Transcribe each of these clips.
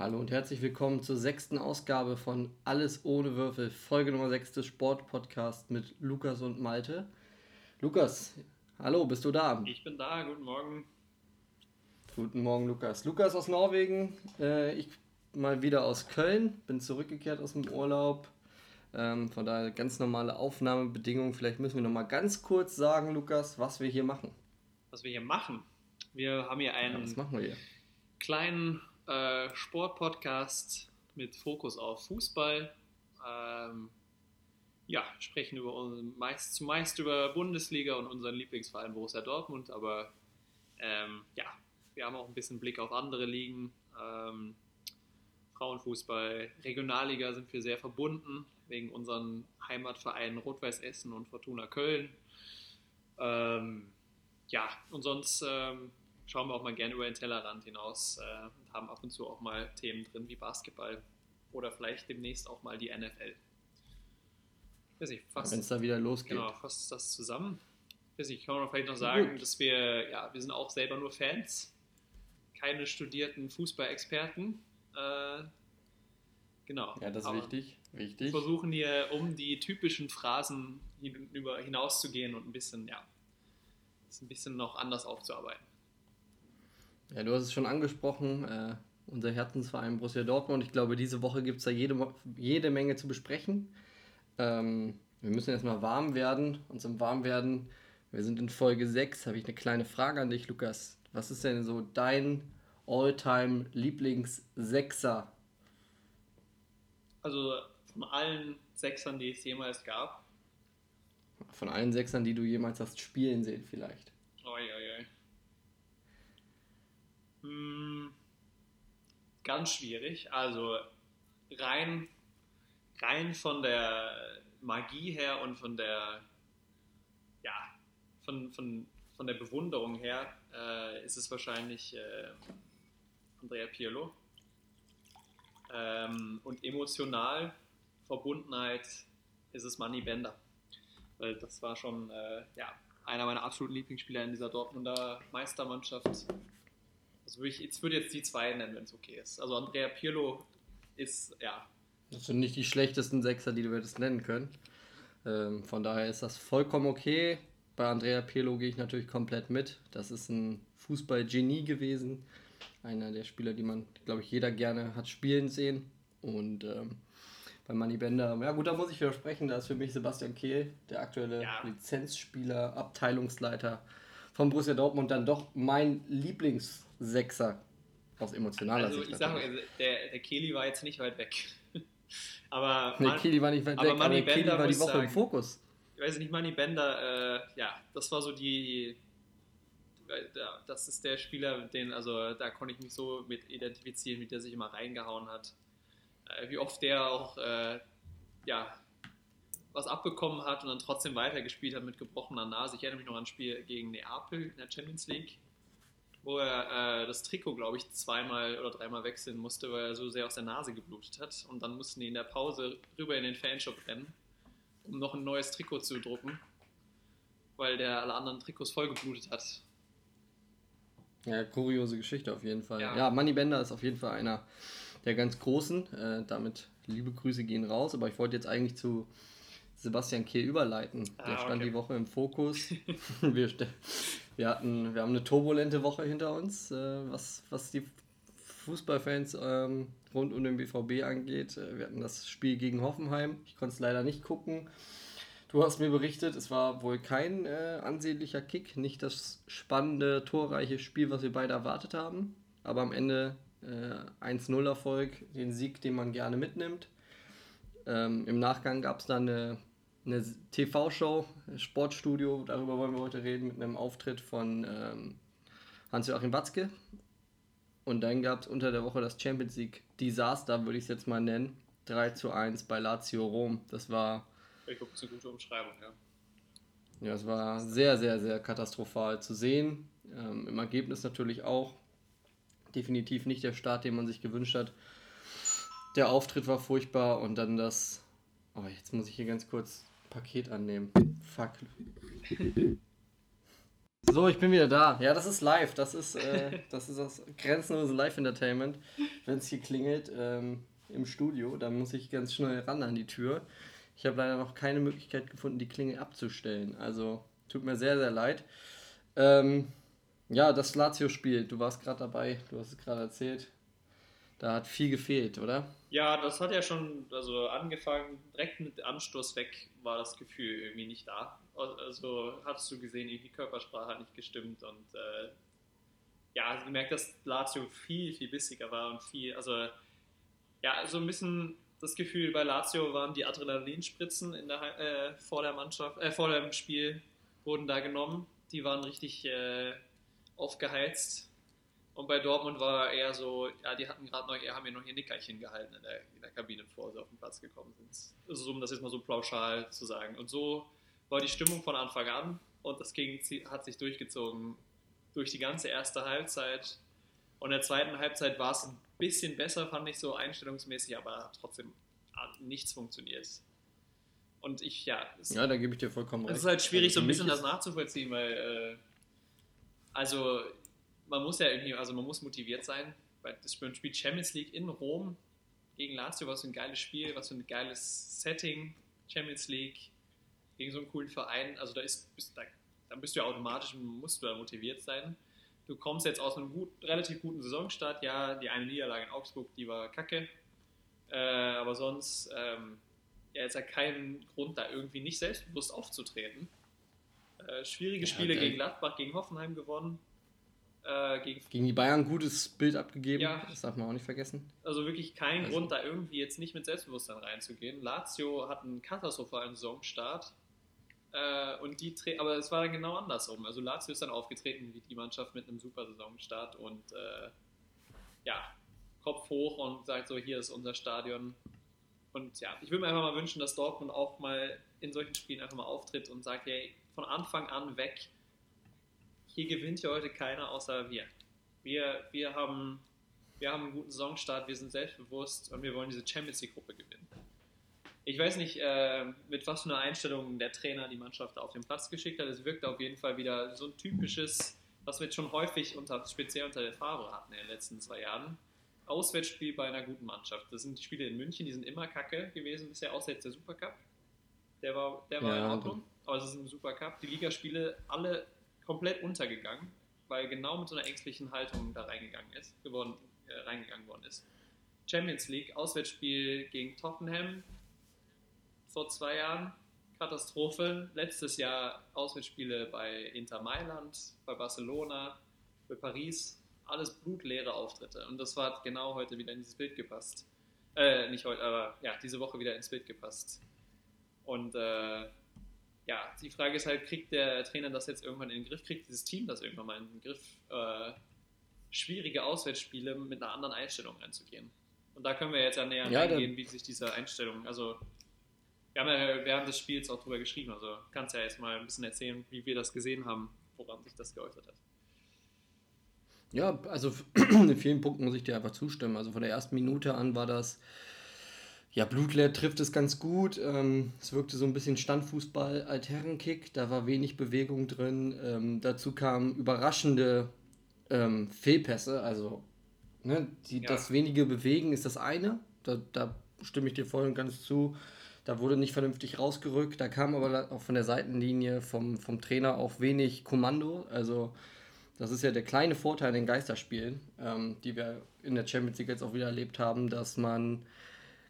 Hallo und herzlich willkommen zur sechsten Ausgabe von Alles ohne Würfel, Folge Nummer 6 des Sportpodcasts mit Lukas und Malte. Lukas, hallo, bist du da? Ich bin da, guten Morgen. Guten Morgen, Lukas. Lukas aus Norwegen, äh, ich mal wieder aus Köln, bin zurückgekehrt aus dem Urlaub. Ähm, von daher ganz normale Aufnahmebedingungen. Vielleicht müssen wir noch mal ganz kurz sagen, Lukas, was wir hier machen. Was wir hier machen? Wir haben hier einen Ja, was machen wir hier? kleinen äh, Sportpodcast mit Fokus auf Fußball. Ähm, ja, sprechen über meist, zumeist über Bundesliga und unseren Lieblingsverein Borussia Dortmund, aber ähm, ja, wir haben auch ein bisschen Blick auf andere Ligen. Ähm, Frauenfußball, Regionalliga sind wir sehr verbunden, wegen unseren Heimatvereinen Rot-Weiß Essen und Fortuna Köln. Ähm, ja, und sonst ähm, schauen wir auch mal gerne über den Tellerrand hinaus äh, und haben ab und zu auch mal Themen drin wie Basketball oder vielleicht demnächst auch mal die NFL. Wenn es da wieder losgeht. genau, fasst das zusammen. Weiß ich, kann man vielleicht noch sagen, Gut. dass wir, ja, wir sind auch selber nur Fans, keine studierten Fußballexperten. Äh, genau. Ja, das ist wichtig. Wir Wichtig. versuchen hier um die typischen Phrasen hinüber hinauszugehen und ein bisschen, ja, das ein bisschen noch anders aufzuarbeiten. Ja, du hast es schon angesprochen, äh, unser Herzensverein Borussia Dortmund. Ich glaube, diese Woche gibt es da jede, jede Menge zu besprechen. Ähm, wir müssen erstmal warm werden. Und zum Warmwerden, wir sind in Folge 6, habe ich eine kleine Frage an dich, Lukas. Was ist denn so dein Alltime Lieblings-Sechser? Also von allen Sechsern, die es jemals gab, Von allen Sechsern, die du jemals hast spielen sehen, vielleicht. oi, oi, oi. Hm, ganz schwierig. Also rein, rein von der Magie her und von der, ja, von, von, von der Bewunderung her äh, ist es wahrscheinlich äh, Andrea Pirlo. Ähm, und emotional Verbundenheit ist es Manny Bender. Weil das war schon äh, ja, einer meiner absoluten Lieblingsspieler in dieser Dortmunder Meistermannschaft. Also ich, jetzt würde jetzt die zwei nennen, wenn es okay ist. Also Andrea Pirlo ist, ja, Das sind nicht die schlechtesten Sechser, die du hättest nennen können. Ähm, von daher ist das vollkommen okay. Bei Andrea Pirlo gehe ich natürlich komplett mit. Das ist ein Fußballgenie gewesen. Einer der Spieler, die man, glaube ich, jeder gerne hat spielen sehen. Und ähm, bei Manny Bender, ja gut, da muss ich widersprechen. Da ist für mich Sebastian Kehl, der aktuelle Ja. Lizenzspieler, Abteilungsleiter von Borussia Dortmund, dann doch mein Lieblingssechser aus emotionaler also Sicht. ich sage mal, also der, der Kehli war jetzt nicht weit weg. aber Nee, Kili war nicht weit aber weg, aber Kili Bender war die Woche im sagen- Fokus. ich weiß nicht, Manny Bender, äh, ja, das war so die, da- das ist der Spieler, den, also da konnte ich mich so mit identifizieren, wie der sich immer reingehauen hat. Äh, wie oft der auch, äh, ja, was abbekommen hat und dann trotzdem weitergespielt hat mit gebrochener Nase. Ich erinnere mich noch an ein Spiel gegen Neapel in der Champions League, wo er äh, das Trikot, glaube ich, zweimal oder dreimal wechseln musste, weil er so sehr aus der Nase geblutet hat. Und dann mussten die in der Pause rüber in den Fanshop rennen, um noch ein neues Trikot zu drucken, weil der alle anderen Trikots voll geblutet hat. Ja, kuriose Geschichte auf jeden Fall. Ja, Ja. Manny Bender ist auf jeden Fall einer der ganz Großen. Äh, damit liebe Grüße gehen raus. Aber ich wollte jetzt eigentlich zu Sebastian Kehl überleiten. Der Ah, stand okay. die Woche im Fokus. wir, wir, hatten, wir haben eine turbulente Woche hinter uns, äh, was, was die Fußballfans ähm, rund um den BVB angeht. Äh, wir hatten das Spiel gegen Hoffenheim. Ich konnte es leider nicht gucken. Du hast mir berichtet, es war wohl kein äh, ansehnlicher Kick, nicht das spannende, torreiche Spiel, was wir beide erwartet haben, aber am Ende äh, 1-0 Erfolg, den Sieg, den man gerne mitnimmt. Ähm, Im Nachgang gab es dann eine, eine TV-Show, Sportstudio, darüber wollen wir heute reden, mit einem Auftritt von ähm, Hans-Joachim Watzke. Und dann gab es unter der Woche das Champions League Desaster, würde ich es jetzt mal nennen. 3 zu 1 bei Lazio Rom. Das war Ich glaube, eine gute Umschreibung, ja. ja, es war sehr, sehr, sehr katastrophal zu sehen. Ähm, Im Ergebnis natürlich auch. Definitiv nicht der Start, den man sich gewünscht hat. Der Auftritt war furchtbar und dann das. Oh, jetzt muss ich hier ganz kurz Paket annehmen. Fuck. So, ich bin wieder da. Ja, das ist live. Das ist, äh, das, ist das grenzenlose Live-Entertainment. Wenn es hier klingelt ähm, im Studio, dann muss ich ganz schnell ran an die Tür. Ich habe leider noch keine Möglichkeit gefunden, die Klingel abzustellen. Also tut mir sehr, sehr leid. Ähm, ja, das Lazio-Spiel, du warst gerade dabei, du hast es gerade erzählt. Da hat viel gefehlt, oder? Ja, das hat ja schon, also angefangen, direkt mit Anstoß weg war das Gefühl irgendwie nicht da. Also hast du gesehen, die Körpersprache hat nicht gestimmt und äh, ja, also gemerkt, dass Lazio viel, viel bissiger war und viel, also ja, so ein bisschen das Gefühl bei Lazio waren die Adrenalinspritzen in der, äh, vor der Mannschaft, äh, vor dem Spiel wurden da genommen. Die waren richtig äh, aufgeheizt und bei Dortmund war eher so, ja, die hatten gerade noch, haben ja noch ihr Nickerchen gehalten in der, in der Kabine, bevor sie auf den Platz gekommen sind. Also, um das jetzt mal so pauschal zu sagen. Und so war die Stimmung von Anfang an und das ging, hat sich durchgezogen durch die ganze erste Halbzeit. Und in der zweiten Halbzeit war es ein bisschen besser, fand ich so einstellungsmäßig, aber trotzdem hat nichts funktioniert. Und ich, ja. Es, ja, da gebe ich dir vollkommen recht. Es ist halt schwierig, also so ein bisschen das nachzuvollziehen, weil, äh, also man muss ja irgendwie, also man muss motiviert sein, weil das Spiel Champions League in Rom gegen Lazio, was für ein geiles Spiel, was für ein geiles Setting, Champions League gegen so einen coolen Verein, also da ist, bist, da, dann bist du ja automatisch, musst du da motiviert sein. Du kommst jetzt aus einem gut, relativ guten Saisonstart, ja, die eine Niederlage in Augsburg, die war kacke, äh, aber sonst, ähm, ja, jetzt hat keinen Grund, da irgendwie nicht selbstbewusst aufzutreten. Äh, schwierige ja, Spiele gegen Gladbach, gegen Hoffenheim gewonnen, äh, gegen, gegen, die Bayern ein gutes Bild abgegeben, ja, das darf man auch nicht vergessen. Also wirklich kein also. Grund, da irgendwie jetzt nicht mit Selbstbewusstsein reinzugehen. Lazio hat einen katastrophalen Saisonstart. Äh, und die aber es war dann genau andersrum. Also Lazio ist dann aufgetreten wie die Mannschaft mit einem super Saisonstart und äh, ja, Kopf hoch und sagt so, hier ist unser Stadion. Und ja, ich würde mir einfach mal wünschen, dass Dortmund auch mal in solchen Spielen einfach mal auftritt und sagt, hey, von Anfang an weg hier gewinnt ja heute keiner außer wir. Wir, wir, haben, wir haben einen guten Saisonstart, wir sind selbstbewusst und wir wollen diese Champions League-Gruppe gewinnen. Ich weiß nicht, äh, mit was für einer Einstellung der Trainer die Mannschaft auf den Platz geschickt hat. Es wirkt auf jeden Fall wieder so ein typisches, was wir jetzt schon häufig unter, speziell unter der Farbe hatten in den letzten zwei Jahren. Auswärtsspiel bei einer guten Mannschaft. Das sind die Spiele in München, die sind immer kacke gewesen bisher, außer jetzt der Supercup. Der war, der war ja, in Ordnung, aber es ist ein Supercup. Die Ligaspiele alle komplett untergegangen, weil genau mit so einer ängstlichen Haltung da reingegangen ist, geworden, äh, reingegangen worden ist. Champions League, Auswärtsspiel gegen Tottenham vor zwei Jahren, Katastrophe. Letztes Jahr Auswärtsspiele bei Inter Mailand, bei Barcelona, bei Paris, alles blutleere Auftritte. Und das war genau heute wieder in dieses Bild gepasst. Äh, nicht heute, aber ja, diese Woche wieder ins Bild gepasst. Und äh, ja, die Frage ist halt, kriegt der Trainer das jetzt irgendwann in den Griff, kriegt dieses Team das irgendwann mal in den Griff, äh, schwierige Auswärtsspiele mit einer anderen Einstellung reinzugehen. Und da können wir jetzt ja näher ja, reingehen, wie sich diese Einstellung, also wir haben ja während des Spiels auch drüber geschrieben, also kannst ja jetzt mal ein bisschen erzählen, wie wir das gesehen haben, woran sich das geäußert hat. Ja, also in vielen Punkten muss ich dir einfach zustimmen. Also von der ersten Minute an war das ja, Blutleer trifft es ganz gut. Ähm, es wirkte so ein bisschen Standfußball, Altherrenkick. Da war wenig Bewegung drin. Ähm, dazu kamen überraschende ähm, Fehlpässe. Also ne, die, ja. das wenige Bewegen ist das eine. Da, da stimme ich dir voll und ganz zu. Da wurde nicht vernünftig rausgerückt. Da kam aber auch von der Seitenlinie vom, vom Trainer auch wenig Kommando. Also das ist ja der kleine Vorteil in den Geisterspielen, ähm, die wir in der Champions League jetzt auch wieder erlebt haben, dass man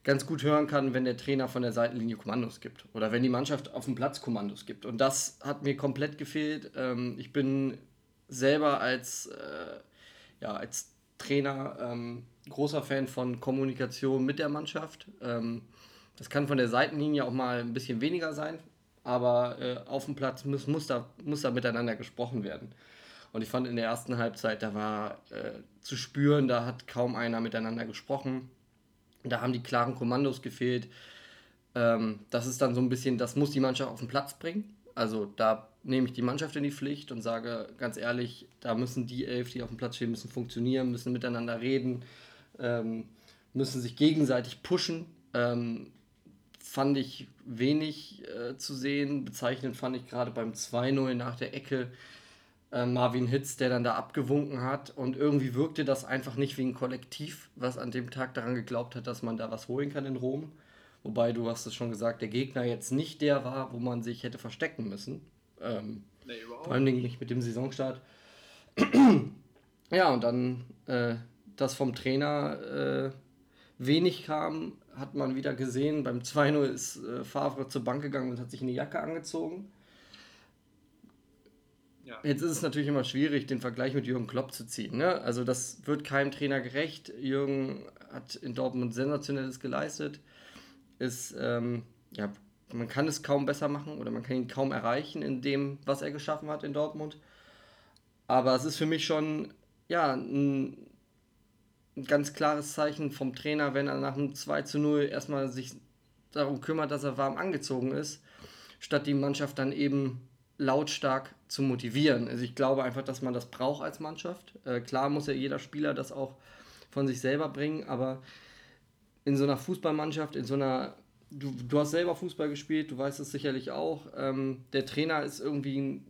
ganz gut hören kann, wenn der Trainer von der Seitenlinie Kommandos gibt oder wenn die Mannschaft auf dem Platz Kommandos gibt. Und das hat mir komplett gefehlt. Ähm, ich bin selber als, äh, ja, als Trainer ähm, großer Fan von Kommunikation mit der Mannschaft. Ähm, das kann von der Seitenlinie auch mal ein bisschen weniger sein, aber äh, auf dem Platz muss, muss, da, muss da miteinander gesprochen werden. Und ich fand in der ersten Halbzeit, da war äh, zu spüren, da hat kaum einer miteinander gesprochen. Da haben die klaren Kommandos gefehlt. Ähm, das ist dann so ein bisschen, das muss die Mannschaft auf den Platz bringen. Also da nehme ich die Mannschaft in die Pflicht und sage ganz ehrlich, da müssen die elf, die auf dem Platz stehen, müssen funktionieren, müssen miteinander reden, ähm, müssen sich gegenseitig pushen. Ähm, fand ich wenig äh, zu sehen. Bezeichnend fand ich gerade beim 2-0 nach der Ecke äh, Marvin Hitz, der dann da abgewunken hat. Und irgendwie wirkte das einfach nicht wie ein Kollektiv, was an dem Tag daran geglaubt hat, dass man da was holen kann in Rom. Wobei, du hast es schon gesagt, der Gegner jetzt nicht der war, wo man sich hätte verstecken müssen. Ähm, nee, vor allem nicht mit dem Saisonstart. ja, und dann äh, das vom Trainer äh, wenig kam, hat man wieder gesehen. Beim 2-0 ist äh, Favre zur Bank gegangen und hat sich eine Jacke angezogen. Ja. Jetzt ist es natürlich immer schwierig, den Vergleich mit Jürgen Klopp zu ziehen. Ne? Also das wird keinem Trainer gerecht. Jürgen hat in Dortmund sensationelles geleistet. Ist, ähm, ja, man kann es kaum besser machen oder man kann ihn kaum erreichen in dem, was er geschaffen hat in Dortmund. Aber es ist für mich schon ja, ein, ein ganz klares Zeichen vom Trainer, wenn er nach einem 2 zu 0 erstmal sich darum kümmert, dass er warm angezogen ist, statt die Mannschaft dann eben lautstark zu motivieren. Also ich glaube einfach, dass man das braucht als Mannschaft. Äh, klar muss ja jeder Spieler das auch von sich selber bringen, aber in so einer Fußballmannschaft, in so einer, du, du hast selber Fußball gespielt, du weißt es sicherlich auch, ähm, der Trainer ist irgendwie ein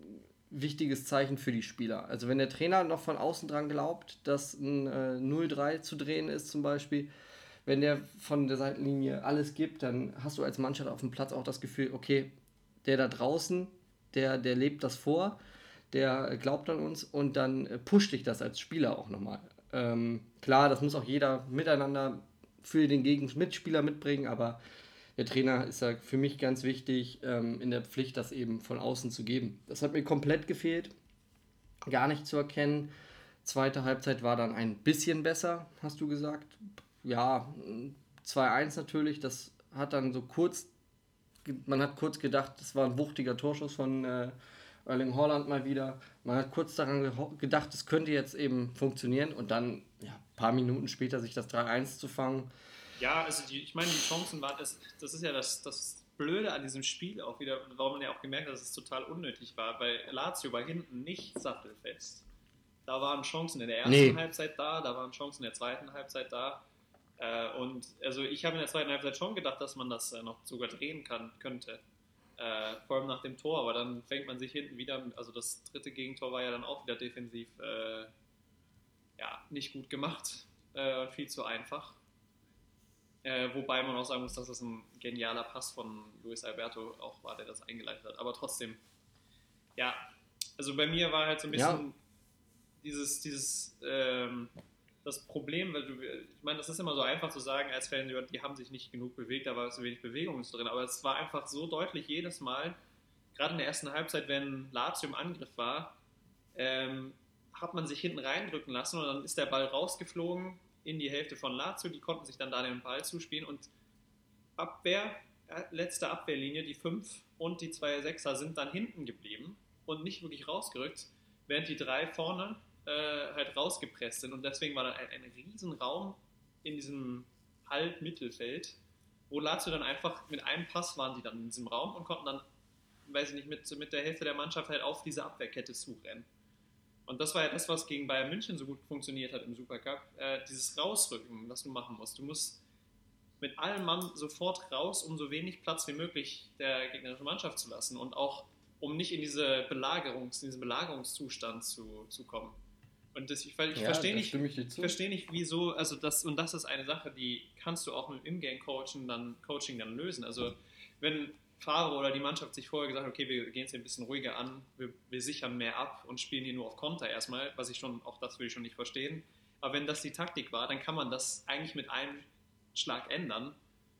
wichtiges Zeichen für die Spieler. Also wenn der Trainer noch von außen dran glaubt, dass ein äh, 0-3 zu drehen ist zum Beispiel, wenn der von der Seitenlinie alles gibt, dann hast du als Mannschaft auf dem Platz auch das Gefühl, okay, der da draußen, der, der lebt das vor, der glaubt an uns und dann äh, pusht dich das als Spieler auch nochmal. Ähm, klar, das muss auch jeder miteinander für den Gegenmitspieler mitbringen, aber der Trainer ist ja für mich ganz wichtig, ähm, in der Pflicht, das eben von außen zu geben. Das hat mir komplett gefehlt, gar nicht zu erkennen. Zweite Halbzeit war dann ein bisschen besser, hast du gesagt. Ja, 2-1 natürlich, das hat dann so kurz, man hat kurz gedacht, das war ein wuchtiger Torschuss von äh, Erling Holland mal wieder. Man hat kurz daran gedacht, es könnte jetzt eben funktionieren und dann, ja, ein paar Minuten später sich das 3-1 zu fangen, ja, also die, ich meine, die Chancen waren, das, das ist ja das, das Blöde an diesem Spiel auch wieder, warum man ja auch gemerkt hat, dass es total unnötig war, weil Lazio war hinten nicht sattelfest. Da waren Chancen in der ersten nee. Halbzeit da, da waren Chancen in der zweiten Halbzeit da. Äh, und also ich habe in der zweiten Halbzeit schon gedacht, dass man das äh, noch sogar drehen kann, könnte. Äh, vor allem nach dem Tor, aber dann fängt man sich hinten wieder, also das dritte Gegentor war ja dann auch wieder defensiv äh, ja, nicht gut gemacht, äh, viel zu einfach. Äh, wobei man auch sagen muss, dass das ein genialer Pass von Luis Alberto auch war, der das eingeleitet hat. Aber trotzdem, ja, also bei mir war halt so ein bisschen ja. dieses, dieses, ähm, das Problem, weil du, ich meine, das ist immer so einfach zu sagen als Fan, die haben sich nicht genug bewegt, da war so wenig Bewegung drin. Aber es war einfach so deutlich jedes Mal, gerade in der ersten Halbzeit, wenn Lazio im Angriff war, ähm, hat man sich hinten reindrücken lassen und dann ist der Ball rausgeflogen in die Hälfte von Lazio, die konnten sich dann da den Ball zuspielen und Abwehr, äh, letzte Abwehrlinie, die 5 und die zwei Sechser sind dann hinten geblieben und nicht wirklich rausgerückt, während die drei vorne äh, halt rausgepresst sind und deswegen war dann ein, ein riesen Raum in diesem Halbmittelfeld, wo Lazio dann einfach mit einem Pass waren die dann in diesem Raum und konnten dann, weiß ich nicht, mit, mit der Hälfte der Mannschaft halt auf diese Abwehrkette zurennen. Und das war ja das, was gegen Bayern München so gut funktioniert hat im Supercup. Äh, dieses Rausrücken, was du machen musst. Du musst mit allem Mann sofort raus, um so wenig Platz wie möglich der gegnerischen Mannschaft zu lassen und auch um nicht in diese Belagerungs, in diesen Belagerungszustand zu, zu kommen. Und das, ich, ich ja, verstehe nicht, ich verstehe nicht, wieso, also das, und das ist eine Sache, die kannst du auch mit dem Ingame-Coaching dann, Coaching dann lösen. Also wenn Fahrer oder die Mannschaft sich vorher gesagt hat, okay, wir gehen es hier ein bisschen ruhiger an, wir, wir, sichern mehr ab und spielen hier nur auf Konter erstmal, was ich schon, auch das will ich schon nicht verstehen. Aber wenn das die Taktik war, dann kann man das eigentlich mit einem Schlag ändern,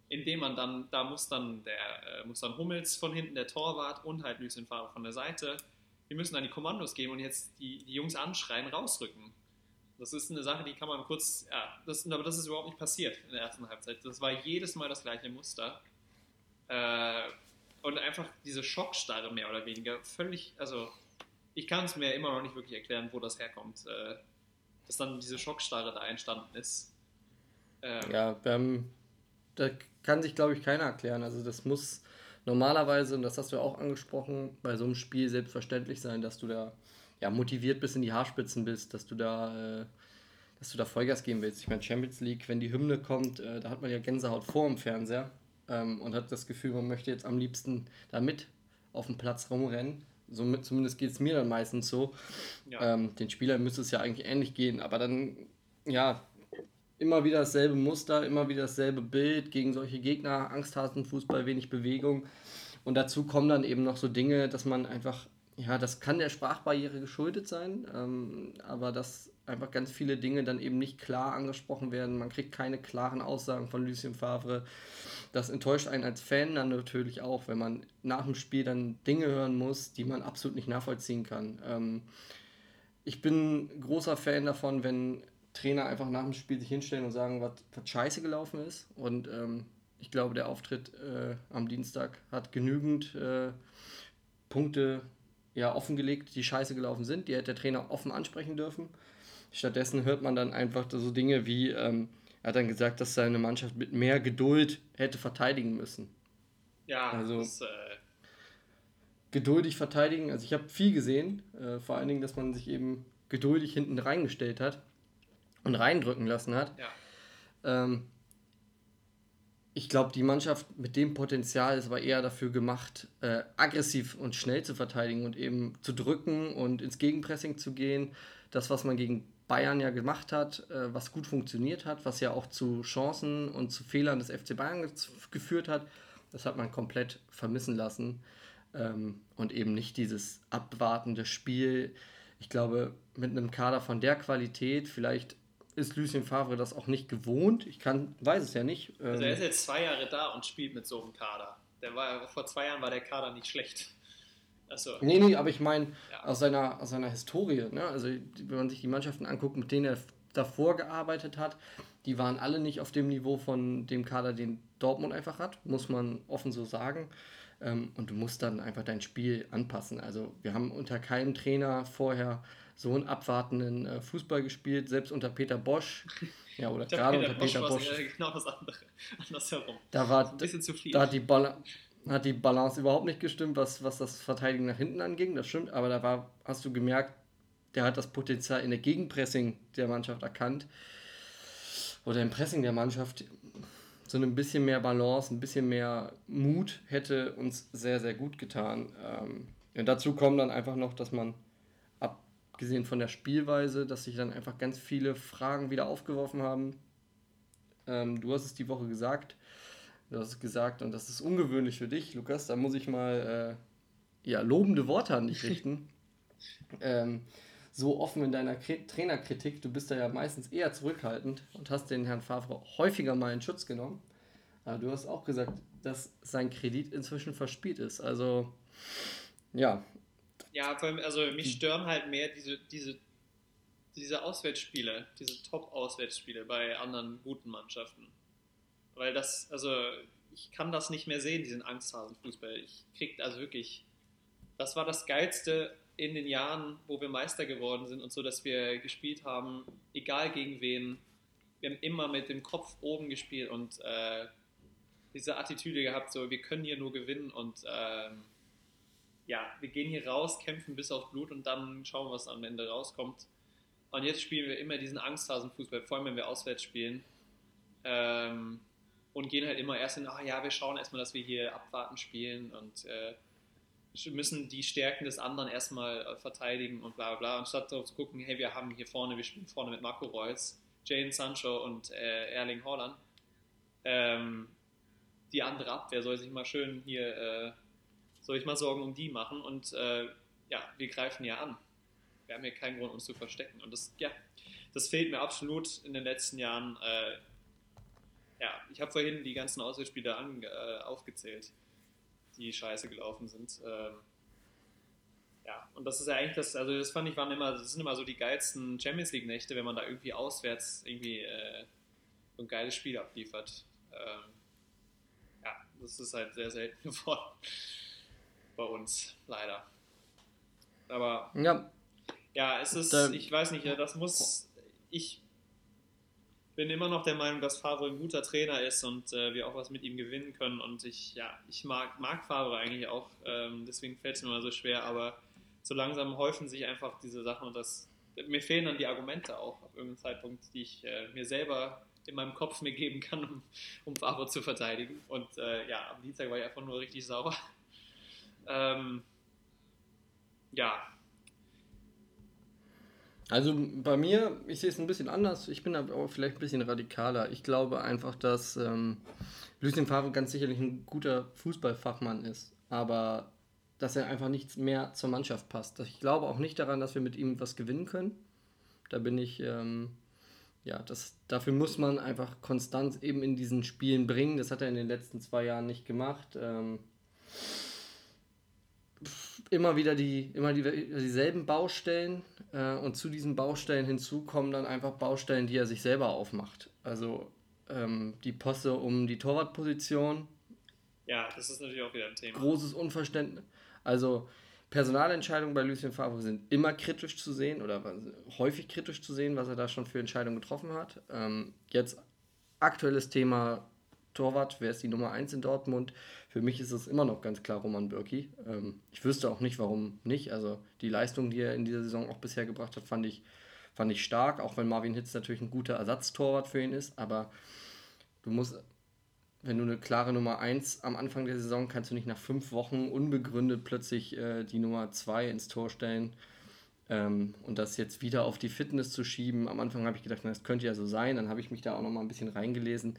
indem man dann, da muss dann der, äh, muss dann Hummels von hinten, der Torwart und halt Lucien Favre von der Seite, die müssen dann die Kommandos geben und jetzt die, die Jungs anschreien, rausrücken. Das ist eine Sache, die kann man kurz, ja, das, aber das ist überhaupt nicht passiert in der ersten Halbzeit. Das war jedes Mal das gleiche Muster. Äh, und einfach diese Schockstarre mehr oder weniger völlig, also ich kann es mir immer noch nicht wirklich erklären, wo das herkommt, äh, dass dann diese Schockstarre da entstanden ist. Ähm, ja, ähm, da kann sich, glaube ich, keiner erklären. Also das muss normalerweise, und das hast du ja auch angesprochen, bei so einem Spiel selbstverständlich sein, dass du da ja, motiviert bis in die Haarspitzen bist, dass du da, äh, dass du da Vollgas geben willst. Ich meine, Champions League, wenn die Hymne kommt, äh, da hat man ja Gänsehaut vor dem Fernseher ähm, und hat das Gefühl, man möchte jetzt am liebsten da mit auf dem Platz rumrennen. so, zumindest geht es mir dann meistens so. Ja. Ähm, den Spielern müsste es ja eigentlich ähnlich gehen, aber dann, ja, immer wieder dasselbe Muster, immer wieder dasselbe Bild gegen solche Gegner, Angsthasenfußball, wenig Bewegung. Und dazu kommen dann eben noch so Dinge, dass man einfach, ja, das kann der Sprachbarriere geschuldet sein, ähm, aber dass einfach ganz viele Dinge dann eben nicht klar angesprochen werden. Man kriegt keine klaren Aussagen von Lucien Favre. Das enttäuscht einen als Fan dann natürlich auch, wenn man nach dem Spiel dann Dinge hören muss, die man absolut nicht nachvollziehen kann. Ähm, ich bin großer Fan davon, wenn Trainer einfach nach dem Spiel sich hinstellen und sagen, was, scheiße gelaufen ist. Und ähm, ich glaube, der Auftritt äh, am Dienstag hat genügend äh, Punkte ja, offengelegt, die scheiße gelaufen sind. Die hätte der Trainer offen ansprechen dürfen. Stattdessen hört man dann einfach so Dinge wie, ähm, er hat dann gesagt, dass seine Mannschaft mit mehr Geduld hätte verteidigen müssen. Ja, also das, äh geduldig verteidigen. Also ich habe viel gesehen, äh, vor allen Dingen, dass man sich eben geduldig hinten reingestellt hat und reindrücken lassen hat. Ja. Ähm, ich glaube, die Mannschaft mit dem Potenzial ist aber eher dafür gemacht, äh, aggressiv und schnell zu verteidigen und eben zu drücken und ins Gegenpressing zu gehen. Das, was man gegen Bayern ja gemacht hat, äh, was gut funktioniert hat, was ja auch zu Chancen und zu Fehlern des FC Bayern geführt hat, das hat man komplett vermissen lassen. Ähm, und eben nicht dieses abwartende Spiel. Ich glaube, mit einem Kader von der Qualität, vielleicht ist Lucien Favre das auch nicht gewohnt. Ich kann, weiß es ja nicht. Also er ist ähm, jetzt zwei Jahre da und spielt mit so einem Kader. Der war, vor zwei Jahren war der Kader nicht schlecht. Achso. Nee, nee, aber ich meine ja. aus, seiner, aus seiner Historie. Ne? Also wenn man sich die Mannschaften anguckt, mit denen er davor gearbeitet hat, die waren alle nicht auf dem Niveau von dem Kader, den Dortmund einfach hat, muss man offen so sagen. Ähm, und du musst dann einfach dein Spiel anpassen. Also wir haben unter keinem Trainer vorher so einen abwartenden äh, Fußball gespielt, selbst unter Peter Bosch. Ja, oder gerade unter Bosch Peter Bosch. Genau das andere. Andersherum. Da war, Ein bisschen zu viel. Da hat die, hat die Balance überhaupt nicht gestimmt, was, was das Verteidigen nach hinten anging. Das stimmt, aber da war, hast du gemerkt, der hat das Potenzial in der Gegenpressing der Mannschaft erkannt. Oder im Pressing der Mannschaft. So ein bisschen mehr Balance, ein bisschen mehr Mut hätte uns sehr, sehr gut getan. Ähm, und dazu kommt dann einfach noch, dass man abgesehen von der Spielweise, dass sich dann einfach ganz viele Fragen wieder aufgeworfen haben. Ähm, du hast es die Woche gesagt. Du hast es gesagt und das ist ungewöhnlich für dich, Lukas. Da muss ich mal äh, ja, lobende Worte an dich richten. ähm, so offen in deiner K Trainerkritik. Du bist da ja meistens eher zurückhaltend und hast den Herrn Favre häufiger mal in Schutz genommen. Aber du hast auch gesagt, dass sein Kredit inzwischen verspielt ist. Also, ja, ja, vor allem, also mich stören halt mehr diese, diese, diese Auswärtsspiele, diese Top-Auswärtsspiele bei anderen guten Mannschaften. Weil das, also ich kann das nicht mehr sehen, diesen Angsthasen-Fußball. Ich krieg also wirklich, das war das Geilste in den Jahren, wo wir Meister geworden sind und so, dass wir gespielt haben, egal gegen wen. Wir haben immer mit dem Kopf oben gespielt und äh, diese Attitüde gehabt, so wir können hier nur gewinnen und ähm, ja, wir gehen hier raus, kämpfen bis aufs Blut und dann schauen wir, was am Ende rauskommt. Und jetzt spielen wir immer diesen Angsthasen-Fußball, vor allem wenn wir auswärts spielen. Ähm, und gehen halt immer erst in, ach ja, wir schauen erstmal, dass wir hier abwarten spielen und äh, müssen die Stärken des anderen erstmal äh, verteidigen und bla bla. Anstatt darauf zu gucken, hey, wir haben hier vorne, wir spielen vorne mit Marco Reus, Jane Sancho und äh, Erling Haaland. Ähm, die andere Abwehr soll sich mal schön hier äh, soll ich mal Sorgen um die machen und äh, ja, wir greifen ja an. Wir haben ja keinen Grund, uns zu verstecken. Und das, ja, das fehlt mir absolut in den letzten Jahren. Äh, ja, ich habe vorhin die ganzen Auswärtsspiele an, äh, aufgezählt, die scheiße gelaufen sind. Ähm, ja, und das ist ja eigentlich das, also das fand ich, waren immer, das sind immer so die geilsten Champions League-Nächte, wenn man da irgendwie auswärts irgendwie äh, so ein geiles Spiel abliefert. Ähm, ja, das ist halt sehr selten geworden bei uns, leider. Aber ja, ja es ist, da, ich weiß nicht, das muss, ich bin immer noch der Meinung, dass Favre ein guter Trainer ist und äh, wir auch was mit ihm gewinnen können. Und ich, ja, ich mag, mag Favre eigentlich auch, ähm, deswegen fällt es mir immer so schwer, aber so langsam häufen sich einfach diese Sachen und das, mir fehlen dann die Argumente auch auf irgendeinem Zeitpunkt, die ich äh, mir selber in meinem Kopf mir geben kann, um, um Favre zu verteidigen. Und äh, ja, am Dienstag war ich einfach nur richtig sauer. Ähm, ja. Also bei mir, ich sehe es ein bisschen anders. Ich bin aber vielleicht ein bisschen radikaler. Ich glaube einfach, dass ähm, Lucien Favre ganz sicherlich ein guter Fußballfachmann ist, aber dass er einfach nichts mehr zur Mannschaft passt. Ich glaube auch nicht daran, dass wir mit ihm was gewinnen können. Da bin ich, ähm, ja, das, dafür muss man einfach Konstanz eben in diesen Spielen bringen. Das hat er in den letzten zwei Jahren nicht gemacht. Ähm, immer wieder die, immer die, dieselben Baustellen äh, und zu diesen Baustellen hinzu kommen dann einfach Baustellen, die er sich selber aufmacht. Also ähm, die Posse um die Torwartposition. Ja, das ist natürlich auch wieder ein Thema. Großes Unverständnis. Also Personalentscheidungen bei Lucien Favre sind immer kritisch zu sehen oder häufig kritisch zu sehen, was er da schon für Entscheidungen getroffen hat. Ähm, jetzt aktuelles Thema Torwart, wer ist die Nummer 1 in Dortmund? Für mich ist es immer noch ganz klar Roman Bürki. Ähm, ich wüsste auch nicht, warum nicht. Also die Leistung, die er in dieser Saison auch bisher gebracht hat, fand ich, fand ich stark, auch wenn Marvin Hitz natürlich ein guter Ersatztorwart für ihn ist. Aber du musst, wenn du eine klare Nummer 1 am Anfang der Saison, kannst du nicht nach fünf Wochen unbegründet plötzlich äh, die Nummer 2 ins Tor stellen. Ähm, und das jetzt wieder auf die Fitness zu schieben. Am Anfang habe ich gedacht, na, das könnte ja so sein. Dann habe ich mich da auch noch mal ein bisschen reingelesen.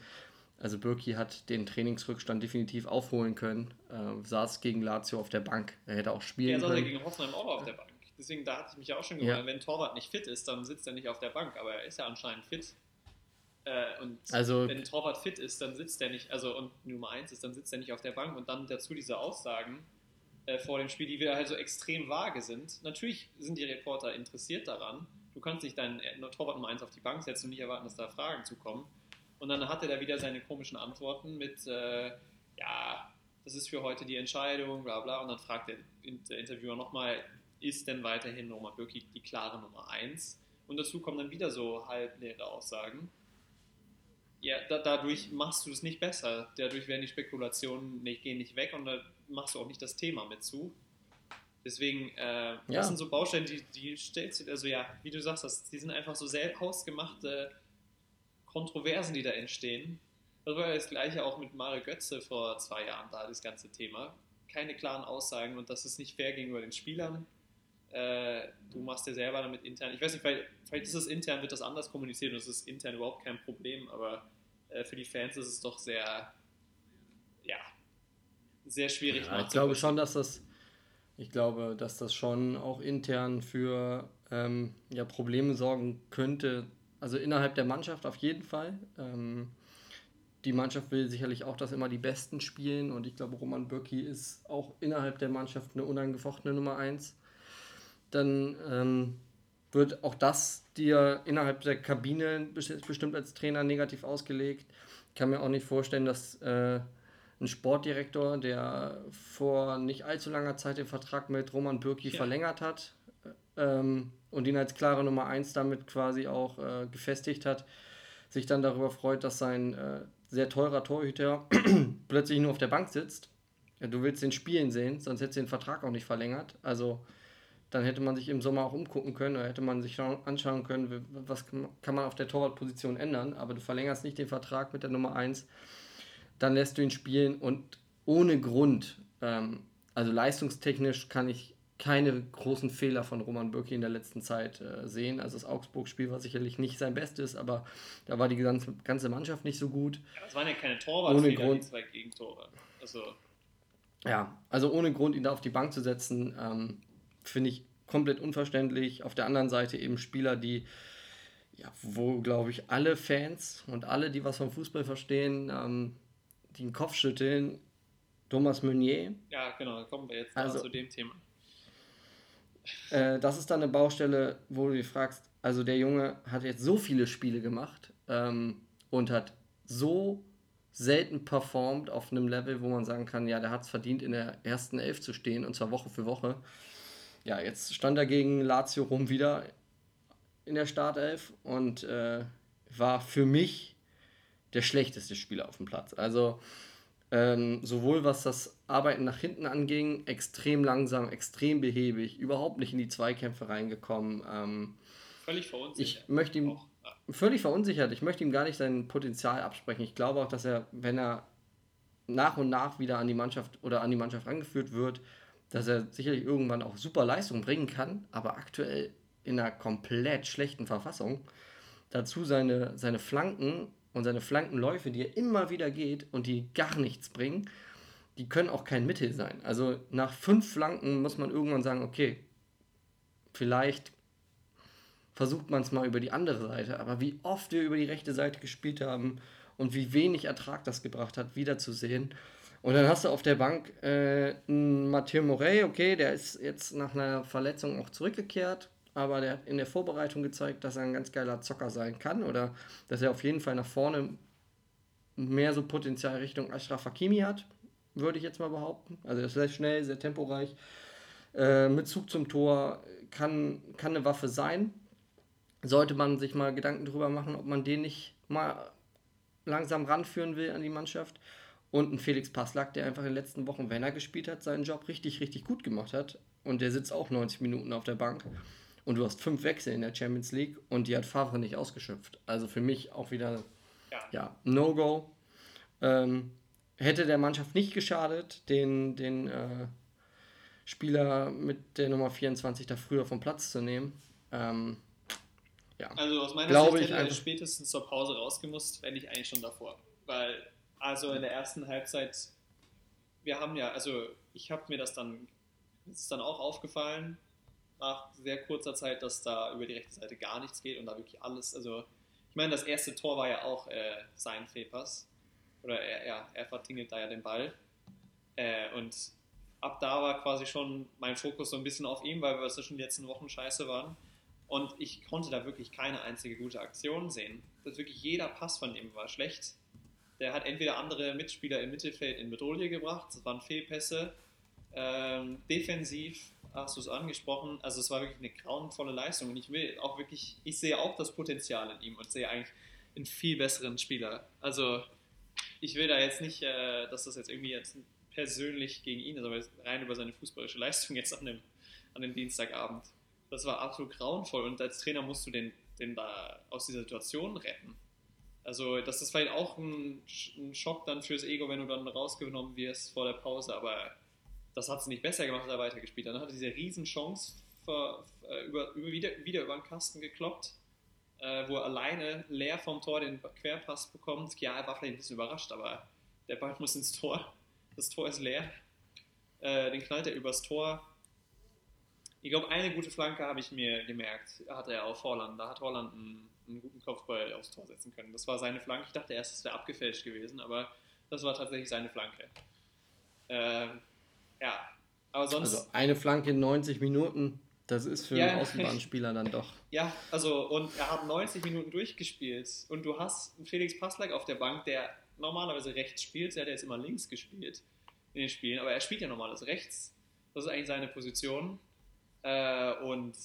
Also Birki hat den Trainingsrückstand definitiv aufholen können, äh, saß gegen Lazio auf der Bank. Er hätte auch spielen ja, können. Er gegen Hoffenheim auch auf der Bank. Deswegen, da hatte ich mich auch schon gewundert, ja. wenn Torwart nicht fit ist, dann sitzt er nicht auf der Bank, aber er ist ja anscheinend fit. Äh, und also, wenn Torwart fit ist, dann sitzt er nicht, also und Nummer 1 ist, dann sitzt er nicht auf der Bank und dann dazu diese Aussagen äh, vor dem Spiel, die wieder halt so extrem vage sind. Natürlich sind die Reporter interessiert daran. Du kannst nicht deinen äh, Torwart Nummer 1 auf die Bank setzen und nicht erwarten, dass da Fragen zukommen. Und dann hatte er wieder seine komischen Antworten mit, äh, ja, das ist für heute die Entscheidung, bla bla. Und dann fragt der, der Interviewer nochmal, ist denn weiterhin Roman Bürki die klare Nummer 1? Und dazu kommen dann wieder so halbleere Aussagen. Ja, da, dadurch machst du es nicht besser. Dadurch werden die Spekulationen nicht, gehen nicht weg und da machst du auch nicht das Thema mit zu. Deswegen, äh, ja. das sind so Baustellen, die, die stellst du, also ja, wie du sagst, das, die sind einfach so sehr hausgemachte Kontroversen, die da entstehen. Das war ja das gleiche auch mit Mario Götze vor zwei Jahren da, das ganze Thema. Keine klaren Aussagen und das ist nicht fair gegenüber den Spielern. Äh, du machst dir selber damit intern, ich weiß nicht, vielleicht, vielleicht ist es intern, wird das anders kommuniziert und es ist intern überhaupt kein Problem, aber äh, für die Fans ist es doch sehr, ja, sehr schwierig. Ja, ich glaube schon, dass das, ich glaube, dass das schon auch intern für ähm, ja, Probleme sorgen könnte, also innerhalb der Mannschaft auf jeden Fall. Ähm, die Mannschaft will sicherlich auch, dass immer die Besten spielen und ich glaube, Roman Bürki ist auch innerhalb der Mannschaft eine unangefochtene Nummer 1. Dann ähm, wird auch das dir innerhalb der Kabine bestimmt als Trainer negativ ausgelegt. Ich kann mir auch nicht vorstellen, dass äh, ein Sportdirektor, der vor nicht allzu langer Zeit den Vertrag mit Roman Bürki ja. verlängert hat, ähm, und ihn als klare Nummer 1 damit quasi auch äh, gefestigt hat, sich dann darüber freut, dass sein äh, sehr teurer Torhüter plötzlich nur auf der Bank sitzt. Ja, du willst den spielen sehen, sonst hättest du den Vertrag auch nicht verlängert. Also dann hätte man sich im Sommer auch umgucken können oder hätte man sich anschauen können, was kann man auf der Torwartposition ändern. Aber du verlängerst nicht den Vertrag mit der Nummer 1, dann lässt du ihn spielen und ohne Grund, ähm, also leistungstechnisch kann ich keine großen Fehler von Roman Bürki in der letzten Zeit äh, sehen. Also das Augsburg-Spiel war sicherlich nicht sein Bestes, aber da war die ganze, ganze Mannschaft nicht so gut. Ja, das waren ja keine Torwartfehler, ohne die zwei Gegentore. Also ja, also ohne Grund, ihn da auf die Bank zu setzen, ähm, finde ich komplett unverständlich. Auf der anderen Seite eben Spieler, die, ja, wo glaube ich alle Fans und alle, die was vom Fußball verstehen, ähm, den Kopf schütteln. Thomas Meunier. Ja, genau, kommen wir jetzt also, zu dem Thema. Äh, das ist dann eine Baustelle, wo du dich fragst, also der Junge hat jetzt so viele Spiele gemacht ähm, und hat so selten performt auf einem Level, wo man sagen kann, ja, der hat es verdient, in der ersten Elf zu stehen und zwar Woche für Woche. Ja, jetzt stand er gegen Lazio rum wieder in der Startelf und äh, war für mich der schlechteste Spieler auf dem Platz. Also ähm, sowohl was das Arbeiten nach hinten anging, extrem langsam, extrem behäbig, überhaupt nicht in die Zweikämpfe reingekommen. Ähm, völlig verunsichert. Ich möchte ihm auch, ja. völlig verunsichert. Ich möchte ihm gar nicht sein Potenzial absprechen. Ich glaube auch, dass er, wenn er nach und nach wieder an die Mannschaft oder an die Mannschaft rangeführt wird, dass er sicherlich irgendwann auch super Leistung bringen kann, aber aktuell in einer komplett schlechten Verfassung. Dazu seine, seine Flanken und seine Flankenläufe, die er immer wieder geht und die gar nichts bringen, die können auch kein Mittel sein. Also nach fünf Flanken muss man irgendwann sagen, okay, vielleicht versucht man es mal über die andere Seite. Aber wie oft wir über die rechte Seite gespielt haben und wie wenig Ertrag das gebracht hat, wiederzusehen. Und dann hast du auf der Bank äh, Mathieu Morey, okay, der ist jetzt nach einer Verletzung auch zurückgekehrt, aber der hat in der Vorbereitung gezeigt, dass er ein ganz geiler Zocker sein kann oder dass er auf jeden Fall nach vorne mehr so Potenzial Richtung Ashraf Hakimi hat, würde ich jetzt mal behaupten. Also er ist sehr schnell, sehr temporeich, äh, mit Zug zum Tor, kann, kann eine Waffe sein. Sollte man sich mal Gedanken darüber machen, ob man den nicht mal langsam ranführen will an die Mannschaft. Und ein Felix Passlack, der einfach in den letzten Wochen, wenn er gespielt hat, seinen Job richtig, richtig gut gemacht hat. Und der sitzt auch 90 Minuten auf der Bank. Und du hast fünf Wechsel in der Champions League und die hat Favre nicht ausgeschöpft. Also für mich auch wieder ja, ja No-Go. Ähm, hätte der Mannschaft nicht geschadet, den, den äh, Spieler mit der Nummer 24 da früher vom Platz zu nehmen. Ähm, ja. Also aus meiner Glaube Sicht hätte er spätestens zur Pause rausgemusst, wenn nicht eigentlich schon davor. Weil also in der ersten Halbzeit, wir haben ja, also ich habe mir das dann, ist dann auch aufgefallen, nach sehr kurzer Zeit, dass da über die rechte Seite gar nichts geht und da wirklich alles, also ich meine, das erste Tor war ja auch äh, sein Fehlpass. Oder er, ja, er vertingelt da ja den Ball. Äh, und ab da war quasi schon mein Fokus so ein bisschen auf ihm, weil wir zwischen den letzten Wochen scheiße waren. Und ich konnte da wirklich keine einzige gute Aktion sehen. Das wirklich jeder Pass von ihm war schlecht. Der hat entweder andere Mitspieler im Mittelfeld in Bedrohung gebracht, das waren Fehlpässe. Ähm, defensiv hast du es angesprochen, also es war wirklich eine grauenvolle Leistung und ich will auch wirklich, ich sehe auch das Potenzial in ihm und sehe eigentlich einen viel besseren Spieler. Also ich will da jetzt nicht, äh, dass das jetzt irgendwie jetzt persönlich gegen ihn ist, aber rein über seine fußballische Leistung jetzt an dem, an dem Dienstagabend. Das war absolut grauenvoll und als Trainer musst du den, den da aus dieser Situation retten. Also das ist vielleicht auch ein, ein, Schock dann fürs Ego, wenn du dann rausgenommen wirst vor der Pause, aber das hat es nicht besser gemacht, dass er weitergespielt hat. Dann hat er diese Riesenchance für, äh, über, über, wieder, wieder über den Kasten gekloppt, äh, wo er alleine leer vom Tor den Querpass bekommt. Ja, er war vielleicht ein bisschen überrascht, aber der Ball muss ins Tor. Das Tor ist leer. Äh, den knallt er übers Tor. Ich glaube, eine gute Flanke habe ich mir gemerkt, hat er auf Holland. Da hat Holland einen einen guten Kopfball aufs Tor setzen können. Das war seine Flanke. Ich dachte erst, es wäre abgefälscht gewesen, aber das war tatsächlich seine Flanke. Ähm, ja, aber sonst. Also eine Flanke in 90 Minuten, das ist für ja, einen Außenbahnspieler dann doch. Ja, also und er hat 90 Minuten durchgespielt und du hast Felix Passlack auf der Bank, der normalerweise rechts spielt, der hat jetzt immer links gespielt in den Spielen, aber er spielt ja normalerweise rechts. Das ist eigentlich seine Position. Äh, und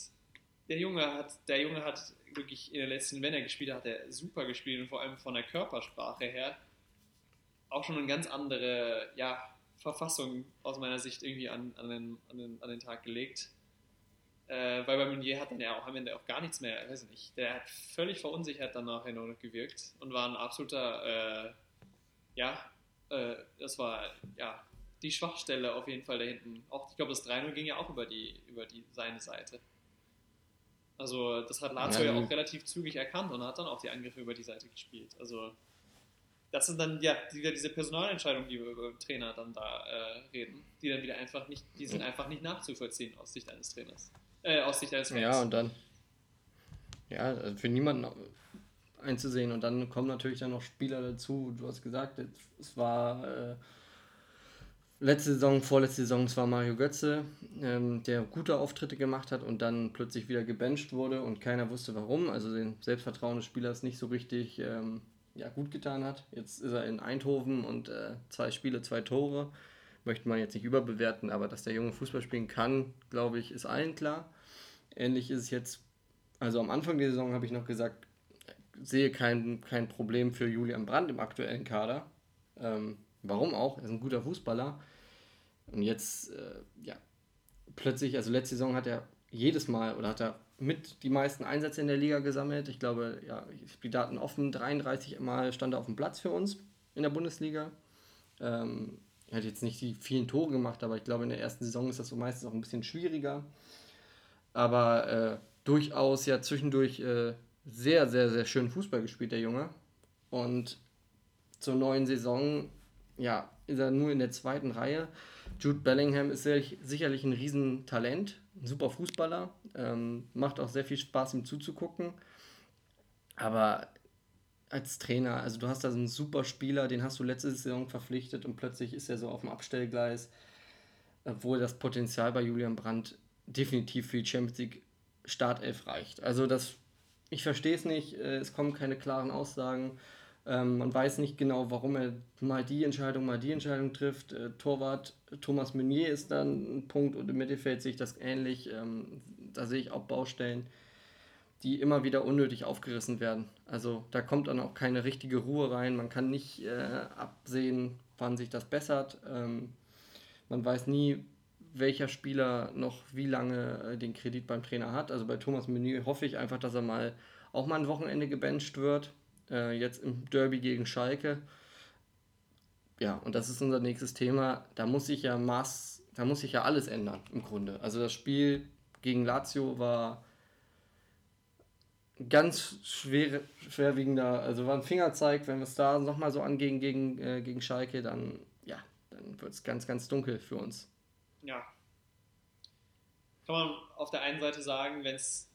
der Junge hat, der Junge hat wirklich in den letzten, wenn er gespielt hat, hat er super gespielt und vor allem von der Körpersprache her auch schon eine ganz andere ja, Verfassung aus meiner Sicht irgendwie an, an, den, an, den, an den Tag gelegt. Äh, weil bei Meunier hat dann ja auch am Ende auch gar nichts mehr, weiß ich nicht, der hat völlig verunsichert danach nur noch gewirkt und war ein absoluter, äh, ja, äh, das war ja die Schwachstelle auf jeden Fall da hinten. Auch, ich glaube, das 3-0 ging ja auch über die, über die seine Seite. Also das hat Lazio ja, ja auch relativ zügig erkannt und hat dann auch die Angriffe über die Seite gespielt. Also das sind dann ja wieder diese Personalentscheidungen, die wir über Trainer dann da äh, reden, die dann wieder einfach nicht, die sind einfach nicht nachzuvollziehen aus Sicht eines Trainers, äh, aus Sicht eines Fans. Ja und dann, ja für niemanden einzusehen und dann kommen natürlich dann noch Spieler dazu. Du hast gesagt, es war äh, letzte Saison, vorletzte Saison, es war Mario Götze, ähm, der gute Auftritte gemacht hat und dann plötzlich wieder gebencht wurde und keiner wusste warum. Also den Selbstvertrauen des Spielers nicht so richtig ähm, ja, gut getan hat. Jetzt ist er in Eindhoven und äh, zwei Spiele, zwei Tore. Möchte man jetzt nicht überbewerten, aber dass der Junge Fußball spielen kann, glaube ich, ist allen klar. Ähnlich ist es jetzt, also am Anfang der Saison habe ich noch gesagt, sehe kein, kein Problem für Julian Brandt im aktuellen Kader. Ähm, Warum auch? Er ist ein guter Fußballer. Und jetzt, äh, ja, plötzlich, also letzte Saison hat er jedes Mal oder hat er mit die meisten Einsätze in der Liga gesammelt. Ich glaube, ja, die Daten offen. 33 Mal stand er auf dem Platz für uns in der Bundesliga. Ähm, er hat jetzt nicht die vielen Tore gemacht, aber ich glaube, in der ersten Saison ist das so meistens auch ein bisschen schwieriger. Aber äh, durchaus ja zwischendurch äh, sehr, sehr, sehr schön Fußball gespielt, der Junge. Und zur neuen Saison, ja, ist er nur in der zweiten Reihe. Jude Bellingham ist sicherlich ein Riesentalent, ein super Fußballer, ähm, macht auch sehr viel Spaß, ihm zuzugucken. Aber als Trainer, also du hast da so einen super Spieler, den hast du letzte Saison verpflichtet und plötzlich ist er so auf dem Abstellgleis, obwohl das Potenzial bei Julian Brandt definitiv für die Champions League Startelf reicht. Also das, ich verstehe es nicht, äh, es kommen keine klaren Aussagen. Ähm, man weiß nicht genau, warum er mal die Entscheidung, mal die Entscheidung trifft. Äh, Torwart Thomas Meunier ist dann ein Punkt und im Mittelfeld sehe ich das ähnlich. Da sehe ich auch Baustellen, die immer wieder unnötig aufgerissen werden. Also da kommt dann auch keine richtige Ruhe rein. Man kann nicht äh, absehen, wann sich das bessert. Ähm, man weiß nie, welcher Spieler noch wie lange äh, den Kredit beim Trainer hat. Also bei Thomas Meunier hoffe ich einfach, dass er mal auch mal ein Wochenende gebencht wird äh, jetzt im Derby gegen Schalke. Ja, und das ist unser nächstes Thema. Da muss sich ja Maß, da muss sich ja alles ändern im Grunde. Also das Spiel gegen Lazio war ganz schwer, schwerwiegender, also war ein Fingerzeig, wenn wir es da nochmal so angehen gegen, äh, gegen Schalke, dann ja, dann wird es ganz, ganz dunkel für uns. Ja. Kann man auf der einen Seite sagen, wenn es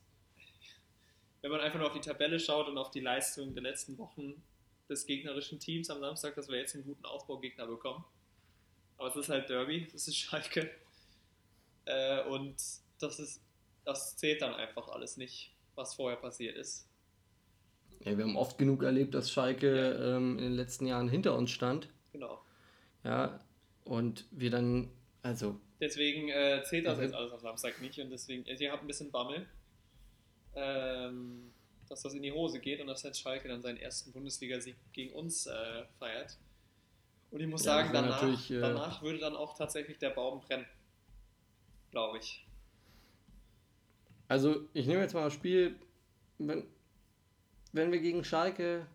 wenn man einfach nur auf die Tabelle schaut und auf die Leistung der letzten Wochen des gegnerischen Teams am Samstag, dass wir jetzt einen guten Aufbaugegner bekommen. Aber es ist halt Derby, das ist Schalke. Äh, und das, ist, das zählt dann einfach alles nicht, was vorher passiert ist. Ja, wir haben oft genug erlebt, dass Schalke ja. ähm, in den letzten Jahren hinter uns stand. Genau. Ja, und wir dann, also. Deswegen äh, zählt das also, jetzt alles am Samstag nicht und deswegen, ihr habt ein bisschen Bammel ähm, dass das in die Hose geht und dass jetzt Schalke dann seinen ersten Bundesligasieg gegen uns äh, feiert. Und ich muss ja, sagen, danach, äh, danach würde dann auch tatsächlich der Baum brennen. Glaube ich. Also, ich nehme jetzt mal das Spiel, wenn, wenn wir gegen Schalke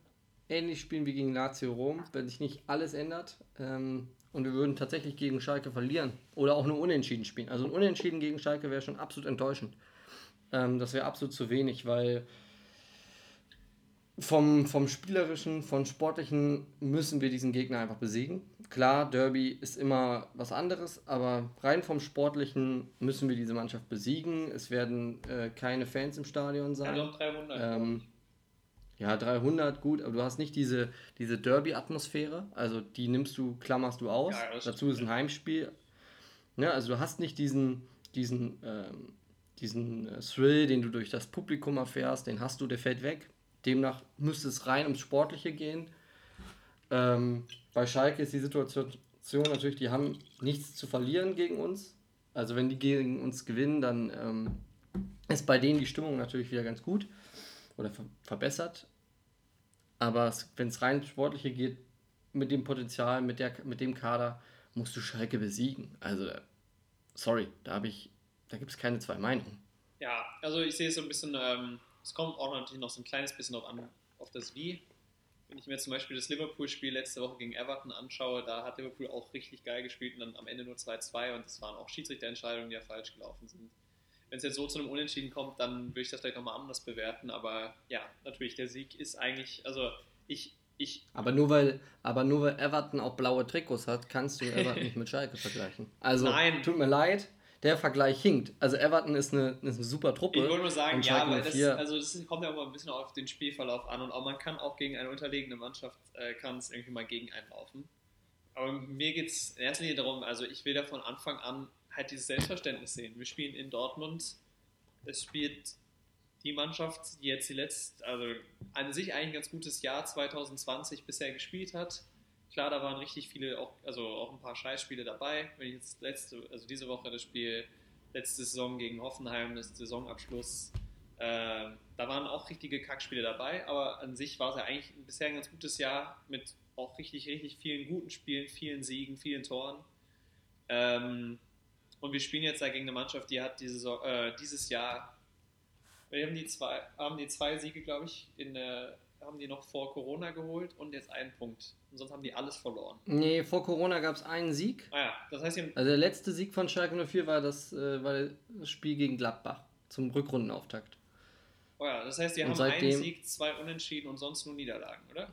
ähnlich spielen wie gegen Lazio Rom, wenn sich nicht alles ändert ähm, und wir würden tatsächlich gegen Schalke verlieren oder auch nur unentschieden spielen. Also ein Unentschieden gegen Schalke wäre schon absolut enttäuschend. Ähm, das wäre absolut zu wenig, weil vom, vom spielerischen, vom sportlichen müssen wir diesen Gegner einfach besiegen. Klar, Derby ist immer was anderes, aber rein vom sportlichen müssen wir diese Mannschaft besiegen. Es werden äh, keine Fans im Stadion sein. Ja, 300. Ähm, ja, 300, gut, aber du hast nicht diese, diese Derby-Atmosphäre. Also die nimmst du, klammerst du aus. Ja, Dazu ist ein Heimspiel. Ja, also du hast nicht diesen, diesen ähm, diesen äh, Thrill, den du durch das Publikum erfährst, den hast du, der fällt weg. Demnach müsste es rein ums Sportliche gehen. Ähm, bei Schalke ist die Situation natürlich, die haben nichts zu verlieren gegen uns. Also wenn die gegen uns gewinnen, dann ähm, ist bei denen die Stimmung natürlich wieder ganz gut oder ver verbessert. Aber wenn es rein sportliche geht, mit dem Potenzial, mit, der, mit dem Kader, musst du Schalke besiegen. Also, sorry, da da gibt es keine zwei Meinungen. Ja, also ich sehe es so ein bisschen, ähm, es kommt auch natürlich noch so ein kleines bisschen auf, an, auf das Wie. Wenn ich mir zum Beispiel das Liverpool-Spiel letzte Woche gegen Everton anschaue, da hat Liverpool auch richtig geil gespielt und dann am Ende nur 2-2 und es waren auch Schiedsrichterentscheidungen, die ja falsch gelaufen sind. Wenn es jetzt so zu einem Unentschieden kommt, dann würde ich das vielleicht nochmal anders bewerten, aber ja, natürlich, der Sieg ist eigentlich, also ich, ich. Aber nur weil, aber nur weil Everton auch blaue Trikots hat, kannst du Everton nicht mit Schalke vergleichen. Also, Nein. tut mir leid, der Vergleich hinkt. Also Everton ist eine, ist eine super Truppe. Ich würde nur sagen, ja, aber das, also das kommt ja auch mal ein bisschen auf den Spielverlauf an und auch man kann auch gegen eine unterlegene Mannschaft äh, kann es irgendwie mal gegen einlaufen. Aber mir geht es in erster Linie darum, also ich will da von Anfang an halt dieses Selbstverständnis sehen. Wir spielen in Dortmund, es spielt die Mannschaft, die jetzt die letzte, also an sich eigentlich ein ganz gutes Jahr 2020 bisher gespielt hat Klar, da waren richtig viele, auch, also auch ein paar Scheißspiele dabei. Wenn ich jetzt letzte, also diese Woche das Spiel, letzte Saison gegen Hoffenheim, das Saisonabschluss, äh, da waren auch richtige Kackspiele dabei, aber an sich war es ja eigentlich bisher ein ganz gutes Jahr mit auch richtig, richtig vielen guten Spielen, vielen Siegen, vielen Toren. Ähm, und wir spielen jetzt da gegen eine Mannschaft, die hat diese, äh, dieses Jahr, wir haben die zwei, haben die zwei Siege, glaube ich, in der haben die noch vor Corona geholt und jetzt einen Punkt. Und sonst haben die alles verloren. Nee, vor Corona gab es einen Sieg. Ah ja, das heißt, also der letzte Sieg von Schalke 04 war das, äh, war das Spiel gegen Gladbach zum Rückrundenauftakt. Oh ja, das heißt, die und haben seitdem, einen Sieg, zwei Unentschieden und sonst nur Niederlagen, oder?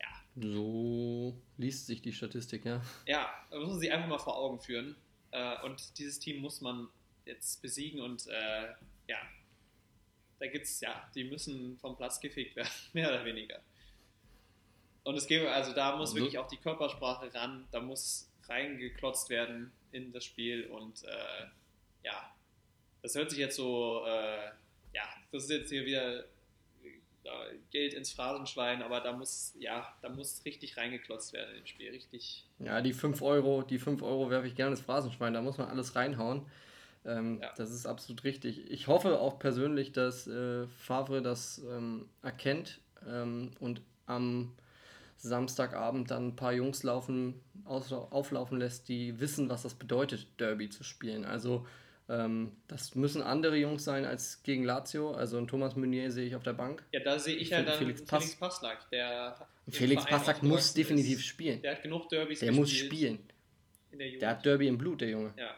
Ja. So liest sich die Statistik, ja. Ja, da muss man sich einfach mal vor Augen führen. Äh, und dieses Team muss man jetzt besiegen und äh, ja, da gibt's, ja, die müssen vom Platz gefegt werden, mehr oder weniger. Und es geht, also da muss also, wirklich auch die Körpersprache ran, da muss reingeklotzt werden in das Spiel und äh, ja, das hört sich jetzt so, äh, ja, das ist jetzt hier wieder äh, Geld ins Phrasenschwein, aber da muss, ja, da muss richtig reingeklotzt werden im Spiel, richtig. Ja, die 5 Euro, die 5 Euro werfe ich gerne ins Phrasenschwein, da muss man alles reinhauen. Ähm, ja. Das ist absolut richtig. Ich hoffe auch persönlich, dass äh, Favre das ähm, erkennt ähm, und am Samstagabend dann ein paar Jungs laufen, auflaufen lässt, die wissen, was das bedeutet, Derby zu spielen. Also ähm, das müssen andere Jungs sein als gegen Lazio. Also ein Thomas Meunier sehe ich auf der Bank. Ja, da sehe ich, ja dann Felix, Pass Felix Passlack. Der Felix Passlack muss definitiv ist. spielen. Der hat genug Derbys Der muss spielen. Der, der hat Derby im Blut, der Junge. Ja.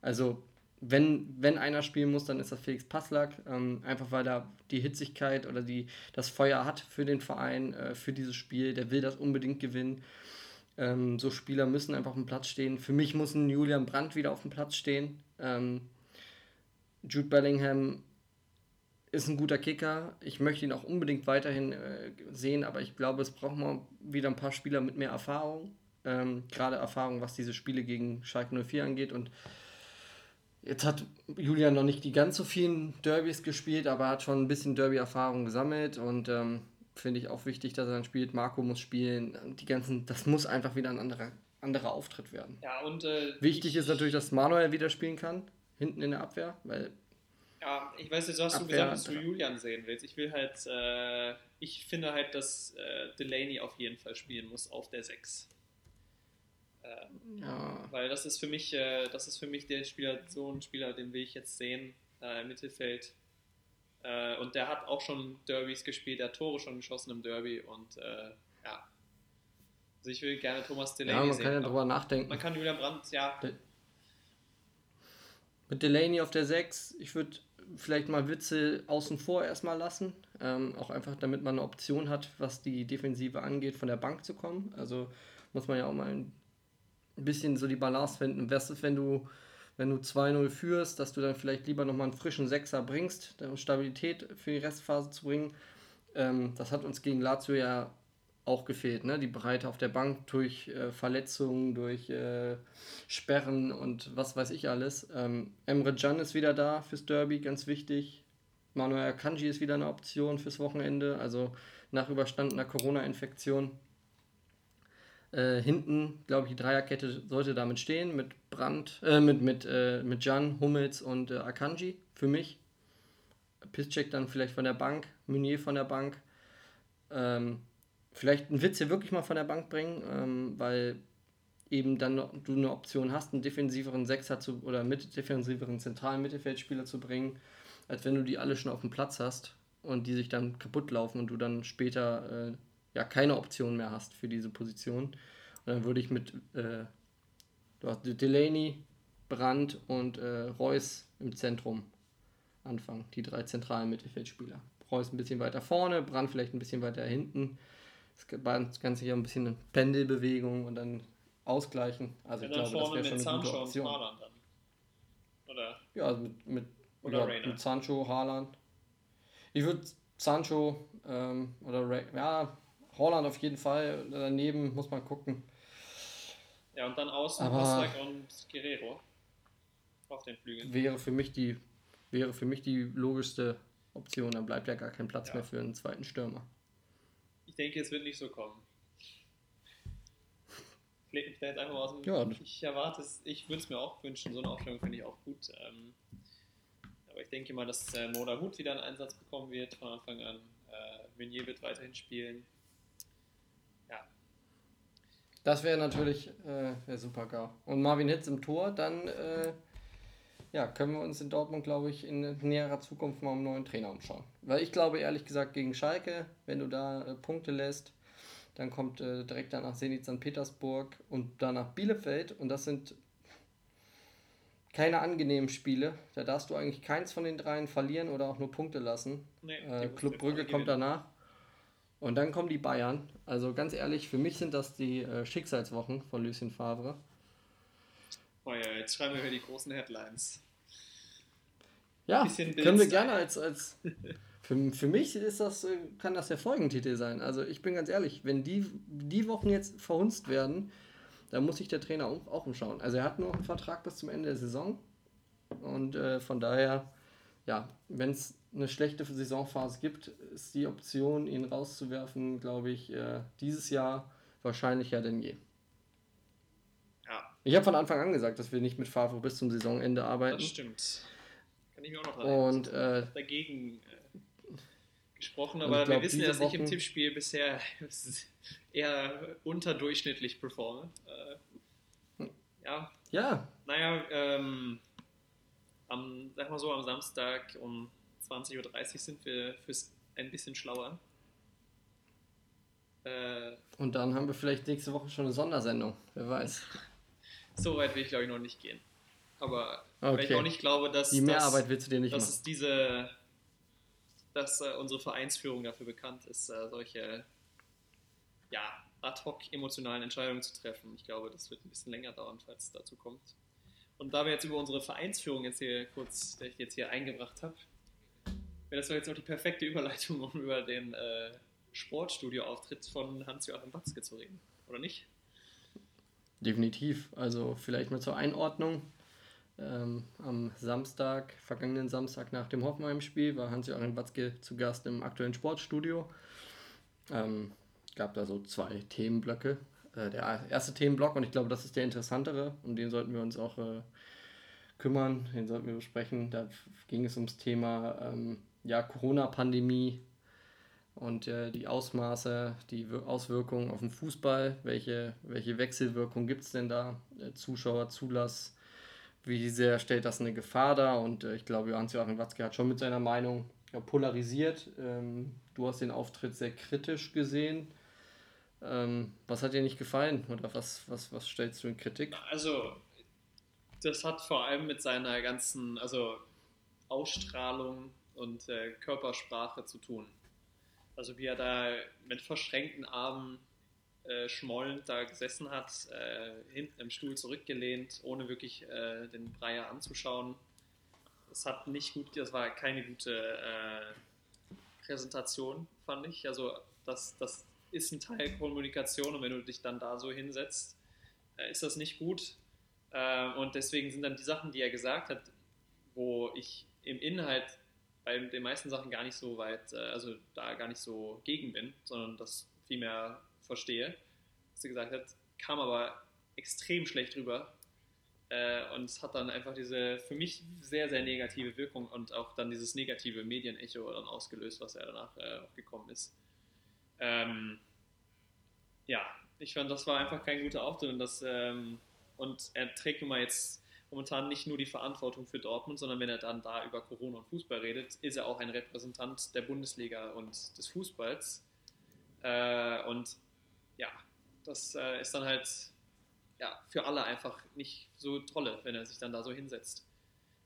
Also wenn, wenn einer spielen muss, dann ist das Felix Passlack, ähm, einfach weil er die Hitzigkeit oder die, das Feuer hat für den Verein, äh, für dieses Spiel, der will das unbedingt gewinnen. Ähm, so Spieler müssen einfach auf dem Platz stehen. Für mich muss ein Julian Brandt wieder auf dem Platz stehen. Ähm, Jude Bellingham ist ein guter Kicker. Ich möchte ihn auch unbedingt weiterhin äh, sehen, aber ich glaube, es braucht mal wieder ein paar Spieler mit mehr Erfahrung. Ähm, Gerade Erfahrung, was diese Spiele gegen Schalke 04 angeht. Und Jetzt hat Julian noch nicht die ganz so vielen Derbys gespielt, aber hat schon ein bisschen Derby-Erfahrung gesammelt und ähm, finde ich auch wichtig, dass er dann spielt. Marco muss spielen. Die ganzen, das muss einfach wieder ein anderer, anderer Auftritt werden. Ja, und äh, wichtig ist natürlich, dass Manuel wieder spielen kann, hinten in der Abwehr, weil. Ja, ich weiß jetzt, was Abwehr, du gesagt hast, dass du Julian sehen willst. Ich will halt, äh, ich finde halt, dass äh, Delaney auf jeden Fall spielen muss auf der 6. Ähm, ja. Weil das ist für mich, äh, das ist für mich der Spieler, so ein Spieler, den will ich jetzt sehen äh, im Mittelfeld. Äh, und der hat auch schon Derbys gespielt, der hat Tore schon geschossen im Derby und äh, ja. Also ich will gerne Thomas Delaney sehen. Ja, man sehen, kann ja drüber nachdenken. Man kann Julian Brandt, ja. Mit Delaney auf der 6, ich würde vielleicht mal Witze außen vor erstmal lassen. Ähm, auch einfach, damit man eine Option hat, was die Defensive angeht, von der Bank zu kommen. Also muss man ja auch mal ein ein bisschen so die Balance finden. Was ist, wenn du, wenn du 2-0 führst, dass du dann vielleicht lieber nochmal einen frischen Sechser bringst, um Stabilität für die Restphase zu bringen. Ähm, das hat uns gegen Lazio ja auch gefehlt, ne? Die Breite auf der Bank durch äh, Verletzungen, durch äh, Sperren und was weiß ich alles. Ähm, Emre Can ist wieder da fürs Derby, ganz wichtig. Manuel Kanji ist wieder eine Option fürs Wochenende, also nach überstandener Corona-Infektion. Äh, hinten, glaube ich, die Dreierkette sollte damit stehen, mit Brand, äh, mit, mit, äh, mit Jan, Hummels und äh, Akanji für mich. Piszczek dann vielleicht von der Bank, Meunier von der Bank. Ähm, vielleicht einen Witz hier wirklich mal von der Bank bringen, ähm, weil eben dann noch, du eine Option hast, einen defensiveren Sechser zu oder mit defensiveren zentralen Mittelfeldspieler zu bringen, als wenn du die alle schon auf dem Platz hast und die sich dann kaputt laufen und du dann später äh, ja keine Option mehr hast für diese Position. Und dann würde ich mit äh, du hast Delaney, Brandt und äh, Reus im Zentrum anfangen, die drei zentralen Mittelfeldspieler. Reus ein bisschen weiter vorne, Brandt vielleicht ein bisschen weiter hinten. Das Ganze hier ein bisschen eine Pendelbewegung und dann ausgleichen. Also ja, ich glaube, das wäre schon eine gute Option. dann. Oder? Ja, also mit, mit, oder ja, mit Sancho, Haaland. Ich würde Sancho ähm, oder Ray, ja, Holland auf jeden Fall. Daneben muss man gucken. Ja, und dann außen Rosberg und Guerrero auf den Flügeln. Wäre für mich die, wäre für mich die logischste Option. Dann bleibt ja gar kein Platz ja. mehr für einen zweiten Stürmer. Ich denke, es wird nicht so kommen. Ich lege mich da jetzt einfach mal aus dem. Ja. Ich erwarte es, ich würde es mir auch wünschen. So eine Aufstellung finde ich auch gut. Ähm, aber ich denke mal, dass äh, Moda Hut wieder einen Einsatz bekommen wird von Anfang an. Äh, Meunier wird weiterhin spielen. Das wäre natürlich äh, wär super gar. Und Marvin Hitz im Tor, dann äh, ja, können wir uns in Dortmund, glaube ich, in näherer Zukunft mal einen neuen Trainer umschauen. Weil ich glaube, ehrlich gesagt, gegen Schalke, wenn du da äh, Punkte lässt, dann kommt äh, direkt danach Zenit St. Petersburg und danach Bielefeld. Und das sind keine angenehmen Spiele. Da darfst du eigentlich keins von den dreien verlieren oder auch nur Punkte lassen. Nee, äh, Club Brügge kommt danach. Und dann kommen die Bayern. Also ganz ehrlich, für mich sind das die äh, Schicksalswochen von Lucien Favre. Oh ja, jetzt schreiben wir hier die großen Headlines. Ja, können wir gerne als, als für, für mich ist das, äh, kann das der Folgentitel sein. Also ich bin ganz ehrlich, wenn die, die Wochen jetzt verhunzt werden, dann muss sich der Trainer auch, umschauen. Also er hat nur einen Vertrag bis zum Ende der Saison. Und äh, von daher, ja, wenn es eine schlechte Saisonphase gibt, ist die Option, ihn rauszuwerfen, glaube ich, äh, dieses Jahr wahrscheinlicher denn je. Ja. Ich habe von Anfang an gesagt, dass wir nicht mit Favre bis zum Saisonende arbeiten. Das stimmt. Kann ich mir auch noch Und, äh, dagegen äh, gesprochen, aber glaub, wir wissen ja, dass ich im Tippspiel bisher eher unterdurchschnittlich performe. Äh, ja. Ja. Naja, ähm, am, sag mal so, am Samstag um 20.30 Uhr sind wir fürs ein bisschen schlauer. Äh, Und dann haben wir vielleicht nächste Woche schon eine Sondersendung, wer weiß. so weit will ich glaube ich noch nicht gehen. Aber okay. weil ich auch nicht glaube, dass, Die Mehrarbeit willst du dir nicht dass machen. es diese, dass äh, unsere Vereinsführung dafür bekannt ist, äh, solche ja, ad hoc emotionalen Entscheidungen zu treffen. Ich glaube, das wird ein bisschen länger dauern, falls es dazu kommt. Und da wir jetzt über unsere Vereinsführung jetzt hier kurz, der ich jetzt hier eingebracht habe, wäre das doch jetzt noch die perfekte Überleitung, um über den äh, Sportstudio-Auftritt von Hans-Joachim Watzke zu reden, oder nicht? Definitiv. Also vielleicht mal zur Einordnung. Ähm, am Samstag, vergangenen Samstag nach dem Hoffenheim-Spiel, war Hans-Joachim Watzke zu Gast im aktuellen Sportstudio. Ähm, gab da so zwei Themenblöcke. Äh, der erste Themenblock, und ich glaube, das ist der interessantere, um den sollten wir uns auch äh, kümmern, den sollten wir besprechen. Da ging es ums Thema ähm, ja, Corona-Pandemie und äh, die Ausmaße, die Auswirkungen auf den Fußball, welche, welche Wechselwirkung gibt es denn da, äh, Zuschauerzulass, wie sehr stellt das eine Gefahr dar und äh, ich glaube, Hans-Joachim Watzke hat schon mit seiner Meinung ja, polarisiert. Ähm, du hast den Auftritt sehr kritisch gesehen. Ähm, was hat dir nicht gefallen oder was, was, was stellst du in Kritik? Also, das hat vor allem mit seiner ganzen also Ausstrahlung und äh, Körpersprache zu tun. Also wie er da mit verschränkten Armen äh, schmollend da gesessen hat, äh, hinten im Stuhl zurückgelehnt, ohne wirklich äh, den Breyer anzuschauen. Das hat nicht gut, das war keine gute äh, Präsentation, fand ich. Also das, das ist ein Teil Kommunikation und wenn du dich dann da so hinsetzt, äh, ist das nicht gut. und deswegen sind dann die Sachen, die er gesagt hat, wo ich im Inhalt bei den meisten Sachen gar nicht so weit, äh, also da gar nicht so gegen bin, sondern das vielmehr verstehe, was sie gesagt hat, kam aber extrem schlecht rüber äh, und es hat dann einfach diese für mich sehr, sehr negative Wirkung und auch dann dieses negative Medienecho dann ausgelöst, was ja danach auch gekommen ist. Ähm, ja, ich fand, das war einfach kein guter Auftritt und, das, ähm, und er trägt nun mal jetzt momentan nicht nur die Verantwortung für Dortmund, sondern wenn er dann da über Corona und Fußball redet, ist er auch ein Repräsentant der Bundesliga und des Fußballs. Äh, und ja, das äh, ist dann halt ja, für alle einfach nicht so tolle, wenn er sich dann da so hinsetzt.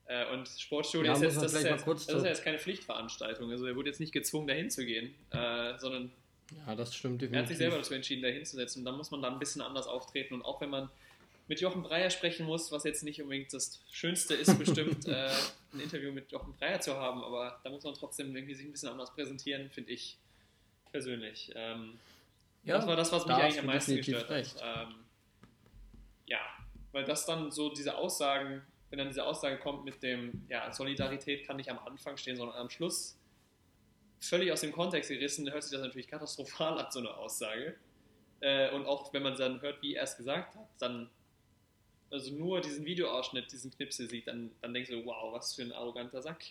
Äh, und Sportstudio ja, ist, jetzt, das, ist jetzt, das ist jetzt keine Pflichtveranstaltung. Also er wurde jetzt nicht gezwungen, dahin zu gehen, äh, sondern ja, das stimmt definitiv. er hat sich selber dazu entschieden, da hinzusetzen. Und dann muss man da ein bisschen anders auftreten. Und auch wenn man mit Jochen Breyer sprechen muss, was jetzt nicht unbedingt das Schönste ist, bestimmt äh, ein Interview mit Jochen Breyer zu haben, aber da muss man trotzdem irgendwie sich ein bisschen anders präsentieren, finde ich persönlich. Ähm, ja, das war das, was mich eigentlich am meisten gestört hat. Ähm, ja, weil das dann so diese Aussagen, wenn dann diese Aussage kommt mit dem, ja, Solidarität kann nicht am Anfang stehen, sondern am Schluss, völlig aus dem Kontext gerissen, hört sich das natürlich katastrophal an, so eine Aussage. Äh, und auch wenn man dann hört, wie er es gesagt hat, dann also nur diesen Videoausschnitt, diesen Knipsel sieht, dann, dann denkst du, wow, was für ein arroganter Sack,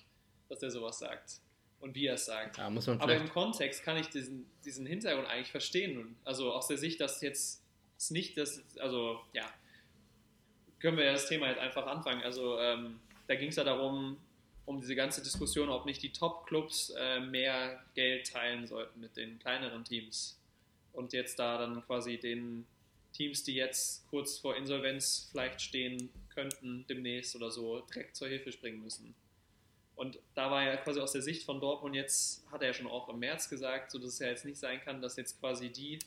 dass er sowas sagt. Und wie er es sagt. Ja, Aber im Kontext kann ich diesen, diesen Hintergrund eigentlich verstehen. Also aus der Sicht, dass jetzt nicht das, also ja, können wir ja das Thema jetzt einfach anfangen. Also ähm, da ging es ja darum, um diese ganze Diskussion, ob nicht die Top-Clubs äh, mehr Geld teilen sollten mit den kleineren Teams. Und jetzt da dann quasi den Teams, die jetzt kurz vor Insolvenz vielleicht stehen könnten, demnächst oder so, direkt zur Hilfe springen müssen. Und da war ja quasi aus der Sicht von Dortmund jetzt, hat er ja schon auch im März gesagt, so dass es ja jetzt nicht sein kann, dass jetzt quasi die,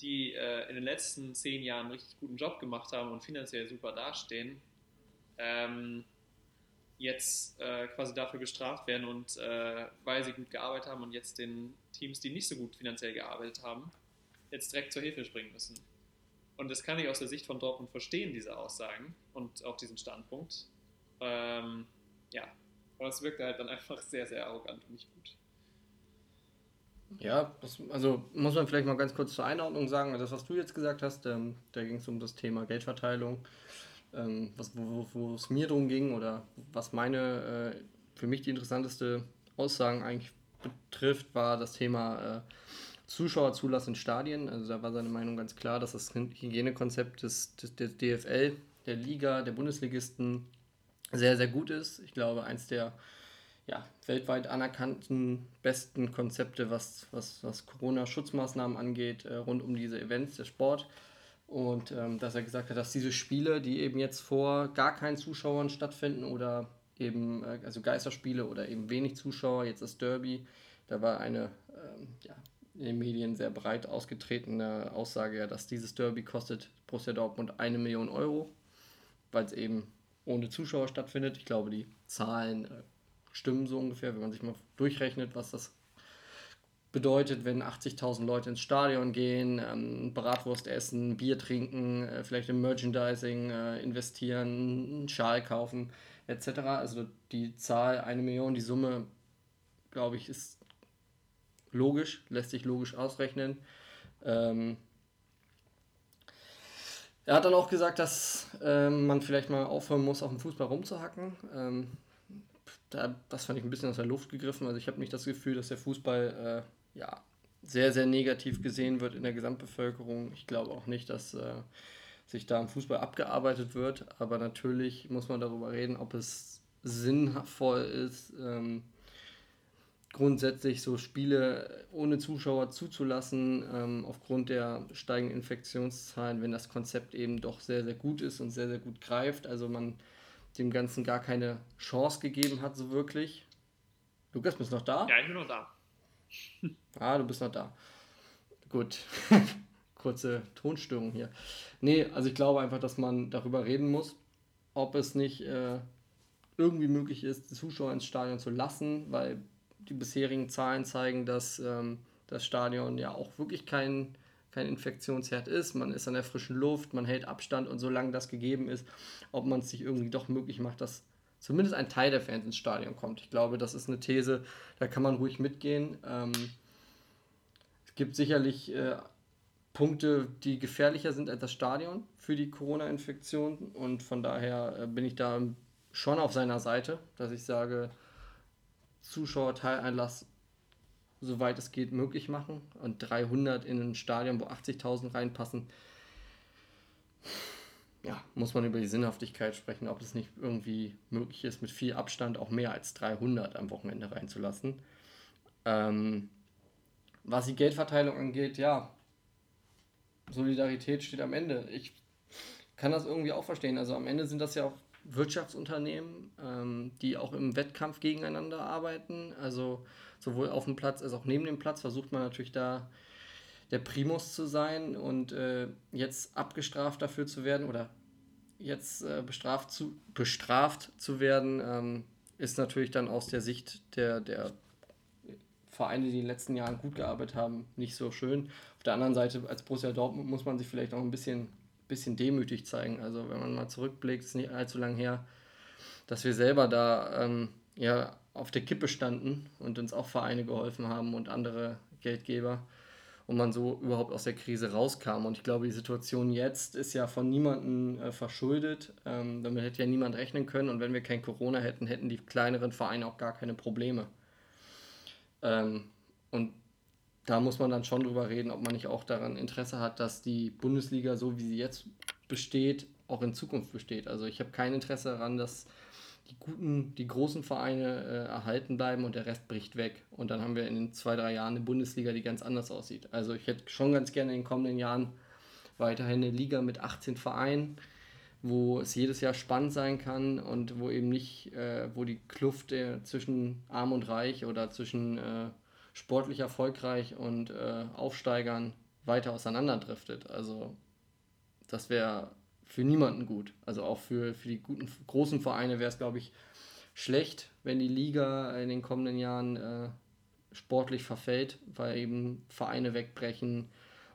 die äh, in den letzten zehn Jahren einen richtig guten Job gemacht haben und finanziell super dastehen, ähm, jetzt äh, quasi dafür bestraft werden und äh, weil sie gut gearbeitet haben und jetzt den Teams, die nicht so gut finanziell gearbeitet haben, jetzt direkt zur Hilfe springen müssen. Und das kann ich aus der Sicht von Dortmund verstehen, diese Aussagen und auch diesen Standpunkt. Ähm, ja, aber es wirkt halt dann einfach sehr, sehr arrogant und nicht gut. Ja, das, also muss man vielleicht mal ganz kurz zur Einordnung sagen, das, was du jetzt gesagt hast, ähm, da ging es um das Thema Geldverteilung, ähm, was, wo, es mir darum ging oder was meine, äh, für mich die interessanteste Aussagen eigentlich betrifft, war das Thema äh, Zuschauerzulass in Stadien. Also da war seine Meinung ganz klar, dass das Hygienekonzept des, des, des DFL, der Liga, der Bundesligisten sehr, sehr gut ist. Ich glaube, eins der ja, weltweit anerkannten besten Konzepte, was, was, was Corona-Schutzmaßnahmen angeht, äh, rund um diese Events, der Sport. Und ähm, dass er gesagt hat, dass diese Spiele, die eben jetzt vor gar keinen Zuschauern stattfinden oder eben, äh, also Geisterspiele oder eben wenig Zuschauer, jetzt das Derby, da war eine ähm, ja, in den Medien sehr breit ausgetretene Aussage, ja, dass dieses Derby kostet Borussia Dortmund eine Million Euro, weil es eben ohne Zuschauer stattfindet. Ich glaube, die Zahlen äh, stimmen so ungefähr, wenn man sich mal durchrechnet, was das bedeutet, wenn 80.000 Leute ins Stadion gehen, ähm, Bratwurst essen, Bier trinken, äh, vielleicht im Merchandising äh, investieren, einen Schal kaufen, etc. Also die Zahl, eine Million, die Summe, glaube ich, ist logisch, lässt sich logisch ausrechnen. Ähm, er hat dann auch gesagt, dass ähm, man vielleicht mal aufhören muss, auf dem Fußball rumzuhacken. Ähm, da, das fand ich ein bisschen aus der Luft gegriffen. Also ich habe nicht das Gefühl, dass der Fußball äh, ja, sehr, sehr negativ gesehen wird in der Gesamtbevölkerung. Ich glaube auch nicht, dass äh, sich da im Fußball abgearbeitet wird. Aber natürlich muss man darüber reden, ob es sinnvoll ist, ähm, grundsätzlich so Spiele ohne Zuschauer zuzulassen, ähm, aufgrund der steigenden Infektionszahlen, wenn das Konzept eben doch sehr, sehr gut ist und sehr, sehr gut greift. Also man dem Ganzen gar keine Chance gegeben hat, so wirklich. Lukas, bist du noch da? Ja, ich bin noch da. ah, du bist noch da. Gut. Kurze Tonstörung hier. Nee, also ich glaube einfach, dass man darüber reden muss, ob es nicht äh, irgendwie möglich ist, Zuschauer ins Stadion zu lassen, weil die bisherigen Zahlen zeigen, dass ähm, das Stadion ja auch wirklich kein, kein Infektionsherd ist. Man ist an der frischen Luft, man hält Abstand und solange das gegeben ist, ob man es sich irgendwie doch möglich macht, dass zumindest ein Teil der Fans ins Stadion kommt. Ich glaube, das ist eine These, da kann man ruhig mitgehen. Ähm, es gibt sicherlich äh, Punkte, die gefährlicher sind als das Stadion für die Corona-Infektion und von daher äh, bin ich da schon auf seiner Seite, dass ich sage, Zuschauerteileinlass soweit es geht möglich machen und 300 in ein Stadion, wo 80.000 reinpassen. Ja, muss man über die Sinnhaftigkeit sprechen, ob es nicht irgendwie möglich ist, mit viel Abstand auch mehr als 300 am Wochenende reinzulassen. Ähm, was die Geldverteilung angeht, ja, Solidarität steht am Ende. Ich kann das irgendwie auch verstehen. Also am Ende sind das ja auch Wirtschaftsunternehmen, ähm, die auch im Wettkampf gegeneinander arbeiten. Also sowohl auf dem Platz als auch neben dem Platz versucht man natürlich da der Primus zu sein und äh, jetzt abgestraft dafür zu werden oder jetzt äh, bestraft, zu, bestraft zu werden, ähm, ist natürlich dann aus der Sicht der, der Vereine, die in den letzten Jahren gut gearbeitet haben, nicht so schön. Auf der anderen Seite, als Borussia Dortmund muss man sich vielleicht auch ein bisschen bisschen demütig zeigen. Also wenn man mal zurückblickt, ist nicht allzu lang her, dass wir selber da ähm, ja auf der Kippe standen und uns auch Vereine geholfen haben und andere Geldgeber und man so überhaupt aus der Krise rauskam. Und ich glaube, die Situation jetzt ist ja von niemandem äh, verschuldet. Ähm, damit hätte ja niemand rechnen können. Und wenn wir kein Corona hätten, hätten die kleineren Vereine auch gar keine Probleme. Ähm, und da muss man dann schon drüber reden, ob man nicht auch daran Interesse hat, dass die Bundesliga, so wie sie jetzt besteht, auch in Zukunft besteht. Also ich habe kein Interesse daran, dass die guten, die großen Vereine äh, erhalten bleiben und der Rest bricht weg. Und dann haben wir in zwei, drei Jahren eine Bundesliga, die ganz anders aussieht. Also ich hätte schon ganz gerne in den kommenden Jahren weiterhin eine Liga mit 18 Vereinen, wo es jedes Jahr spannend sein kann und wo eben nicht, äh, wo die Kluft äh, zwischen Arm und Reich oder zwischen äh, sportlich erfolgreich und äh, Aufsteigern weiter auseinanderdriftet. Also das wäre für niemanden gut. Also auch für, für die guten großen Vereine wäre es, glaube ich, schlecht, wenn die Liga in den kommenden Jahren äh, sportlich verfällt, weil eben Vereine wegbrechen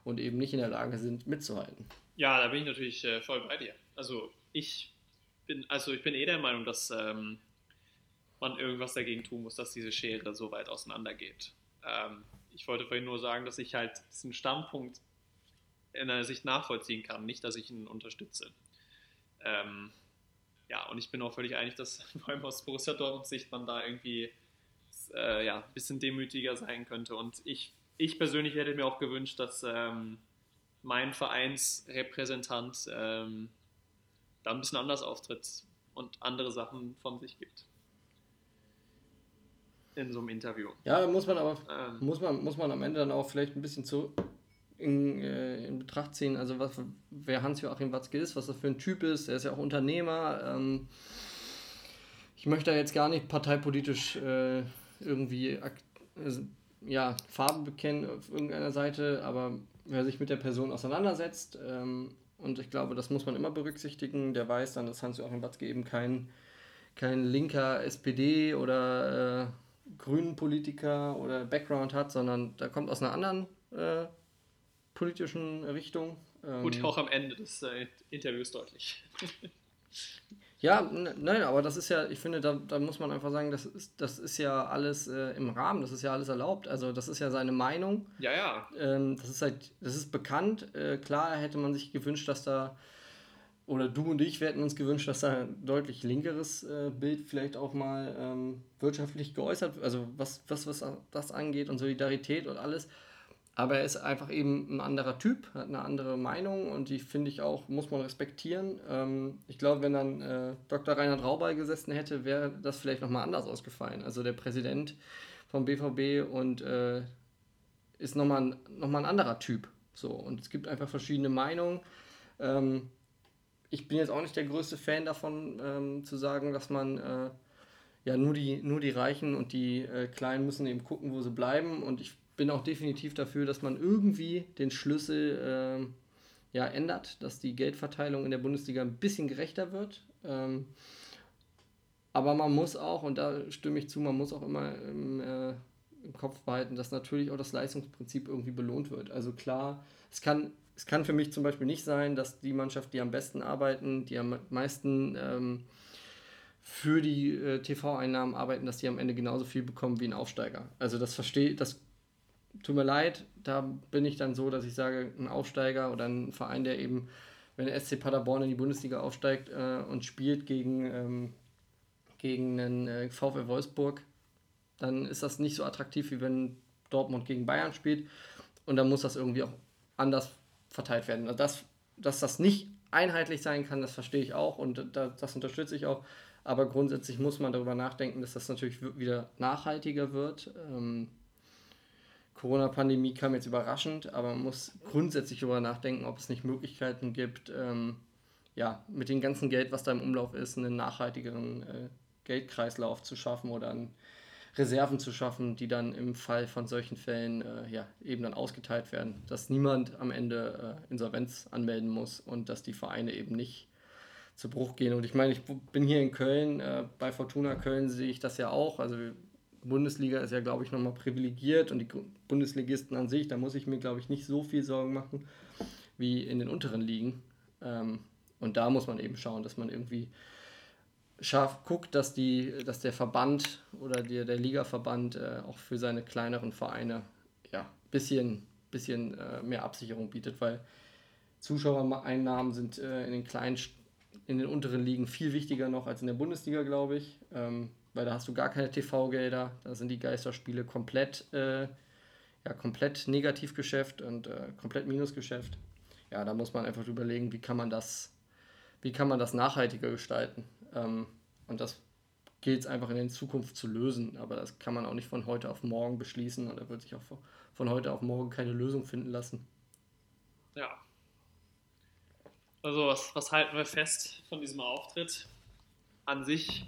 und eben nicht in der Lage sind, mitzuhalten. Ja, da bin ich natürlich äh, voll bei dir. Also ich bin, also ich bin eh der Meinung, dass ähm, man irgendwas dagegen tun muss, dass diese Schere so weit auseinandergeht. Ähm, ich wollte vorhin nur sagen, dass ich halt diesen Standpunkt in einer Sicht nachvollziehen kann, nicht, dass ich ihn unterstütze. Ähm, ja, und ich bin auch völlig einig, dass vor allem aus Borussia Dortmunds Sicht man da irgendwie äh, ja, ein bisschen demütiger sein könnte. Und ich, ich persönlich hätte mir auch gewünscht, dass ähm, mein Vereinsrepräsentant ähm, da ein bisschen anders auftritt und andere Sachen von sich gibt. In so einem Interview. Ja, muss man aber ähm, muss man, muss man am Ende dann auch vielleicht ein bisschen zu, in, äh, in Betracht ziehen, also was, wer Hans-Joachim Watzke ist, was er für ein Typ ist. Er ist ja auch Unternehmer. Ähm, ich möchte da jetzt gar nicht parteipolitisch äh, irgendwie also, ja, Farben bekennen auf irgendeiner Seite, aber wer sich mit der Person auseinandersetzt, ähm, und ich glaube, das muss man immer berücksichtigen, der weiß dann, dass Hans-Joachim Watzke eben kein, kein linker SPD oder äh, grünen Politiker oder Background hat, sondern da kommt aus einer anderen äh, politischen Richtung. Gut, ähm, auch am Ende des äh, Interviews deutlich. ja, nein, aber das ist ja, ich finde, da, da muss man einfach sagen, das ist, das ist ja alles äh, im Rahmen, das ist ja alles erlaubt. Also das ist ja seine Meinung. Ja, ja. Ähm, das ist halt, das ist bekannt. Äh, klar hätte man sich gewünscht, dass da, oder du und ich, wir hätten uns gewünscht, dass da ein deutlich linkeres äh, Bild vielleicht auch mal ähm, wirtschaftlich geäußert, also was, was, was das angeht und Solidarität und alles. Aber er ist einfach eben ein anderer Typ, hat eine andere Meinung und die finde ich auch, muss man respektieren. Ähm, ich glaube, wenn dann äh, Dr. Reinhard Raubal gesessen hätte, wäre das vielleicht nochmal anders ausgefallen. Also der Präsident vom BVB und äh, ist nochmal ein, noch ein anderer Typ. So, und es gibt einfach verschiedene Meinungen. Ähm, ich bin jetzt auch nicht der größte Fan davon, ähm, zu sagen, dass man äh, ja nur die, nur die Reichen und die äh, Kleinen müssen eben gucken, wo sie bleiben. Und ich bin auch definitiv dafür, dass man irgendwie den Schlüssel äh, ja, ändert, dass die Geldverteilung in der Bundesliga ein bisschen gerechter wird. Ähm, aber man muss auch, und da stimme ich zu, man muss auch immer im, äh, im Kopf behalten, dass natürlich auch das Leistungsprinzip irgendwie belohnt wird. Also klar, es kann, es kann für mich zum Beispiel nicht sein, dass die Mannschaft, die am besten arbeiten, die am meisten ähm, für die äh, TV-Einnahmen arbeiten, dass die am Ende genauso viel bekommen wie ein Aufsteiger. Also das verstehe, das tut mir leid, da bin ich dann so, dass ich sage, ein Aufsteiger oder ein Verein, der eben, wenn der SC Paderborn in die Bundesliga aufsteigt äh, und spielt gegen, ähm, gegen einen äh, VfL Wolfsburg, dann ist das nicht so attraktiv, wie wenn Dortmund gegen Bayern spielt. Und dann muss das irgendwie auch anders verteilt werden. Also das, dass das nicht einheitlich sein kann, das verstehe ich auch und das unterstütze ich auch. Aber grundsätzlich muss man darüber nachdenken, dass das natürlich wieder nachhaltiger wird. Ähm, Corona-Pandemie kam jetzt überraschend, aber man muss grundsätzlich darüber nachdenken, ob es nicht Möglichkeiten gibt, ähm, ja, mit dem ganzen Geld, was da im Umlauf ist, einen nachhaltigeren äh, Geldkreislauf zu schaffen oder an Reserven zu schaffen, die dann im Fall von solchen Fällen äh, ja, eben dann ausgeteilt werden. Dass niemand am Ende äh, Insolvenz anmelden muss und dass die Vereine eben nicht zu Bruch gehen. Und ich meine, ich bin hier in Köln, äh, bei Fortuna Köln sehe ich das ja auch. Also Bundesliga ist ja, glaube ich, nochmal privilegiert und die Bundesligisten an sich, da muss ich mir, glaube ich, nicht so viel Sorgen machen wie in den unteren Ligen. Ähm, und da muss man eben schauen, dass man irgendwie scharf guckt, dass, die, dass der Verband oder der, der Ligaverband äh, auch für seine kleineren Vereine ja ein bisschen, bisschen äh, mehr Absicherung bietet, weil Zuschauereinnahmen sind äh, in den kleinen, in den unteren Ligen viel wichtiger noch als in der Bundesliga, glaube ich. Ähm, weil da hast du gar keine TV-Gelder, da sind die Geisterspiele komplett, äh, ja, komplett Negativgeschäft und äh, komplett Minusgeschäft. Ja, da muss man einfach überlegen, wie kann man das, wie kann man das nachhaltiger gestalten. Ähm, und das gilt es einfach in der Zukunft zu lösen. Aber das kann man auch nicht von heute auf morgen beschließen und da wird sich auch von heute auf morgen keine Lösung finden lassen. Ja. Also was, was halten wir fest von diesem Auftritt? An sich,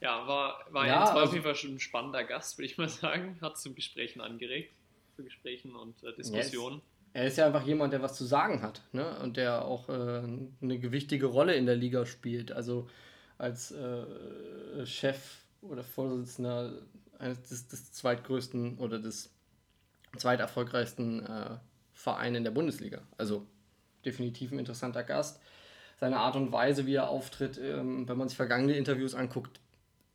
ja, war, war ja, also, auf jeden Fall schon ein spannender Gast, würde ich mal sagen. Hat zu Gesprächen angeregt, zu Gesprächen und äh, Diskussionen. Yes. Er ist ja einfach jemand, der was zu sagen hat ne? und der auch äh, eine gewichtige Rolle in der Liga spielt. Also als äh, Chef oder Vorsitzender eines des, des, zweitgrößten oder des zweiterfolgreichsten äh, Vereins in der Bundesliga. Also definitiv ein interessanter Gast. Seine Art und Weise, wie er auftritt, ähm, wenn man sich vergangene Interviews anguckt,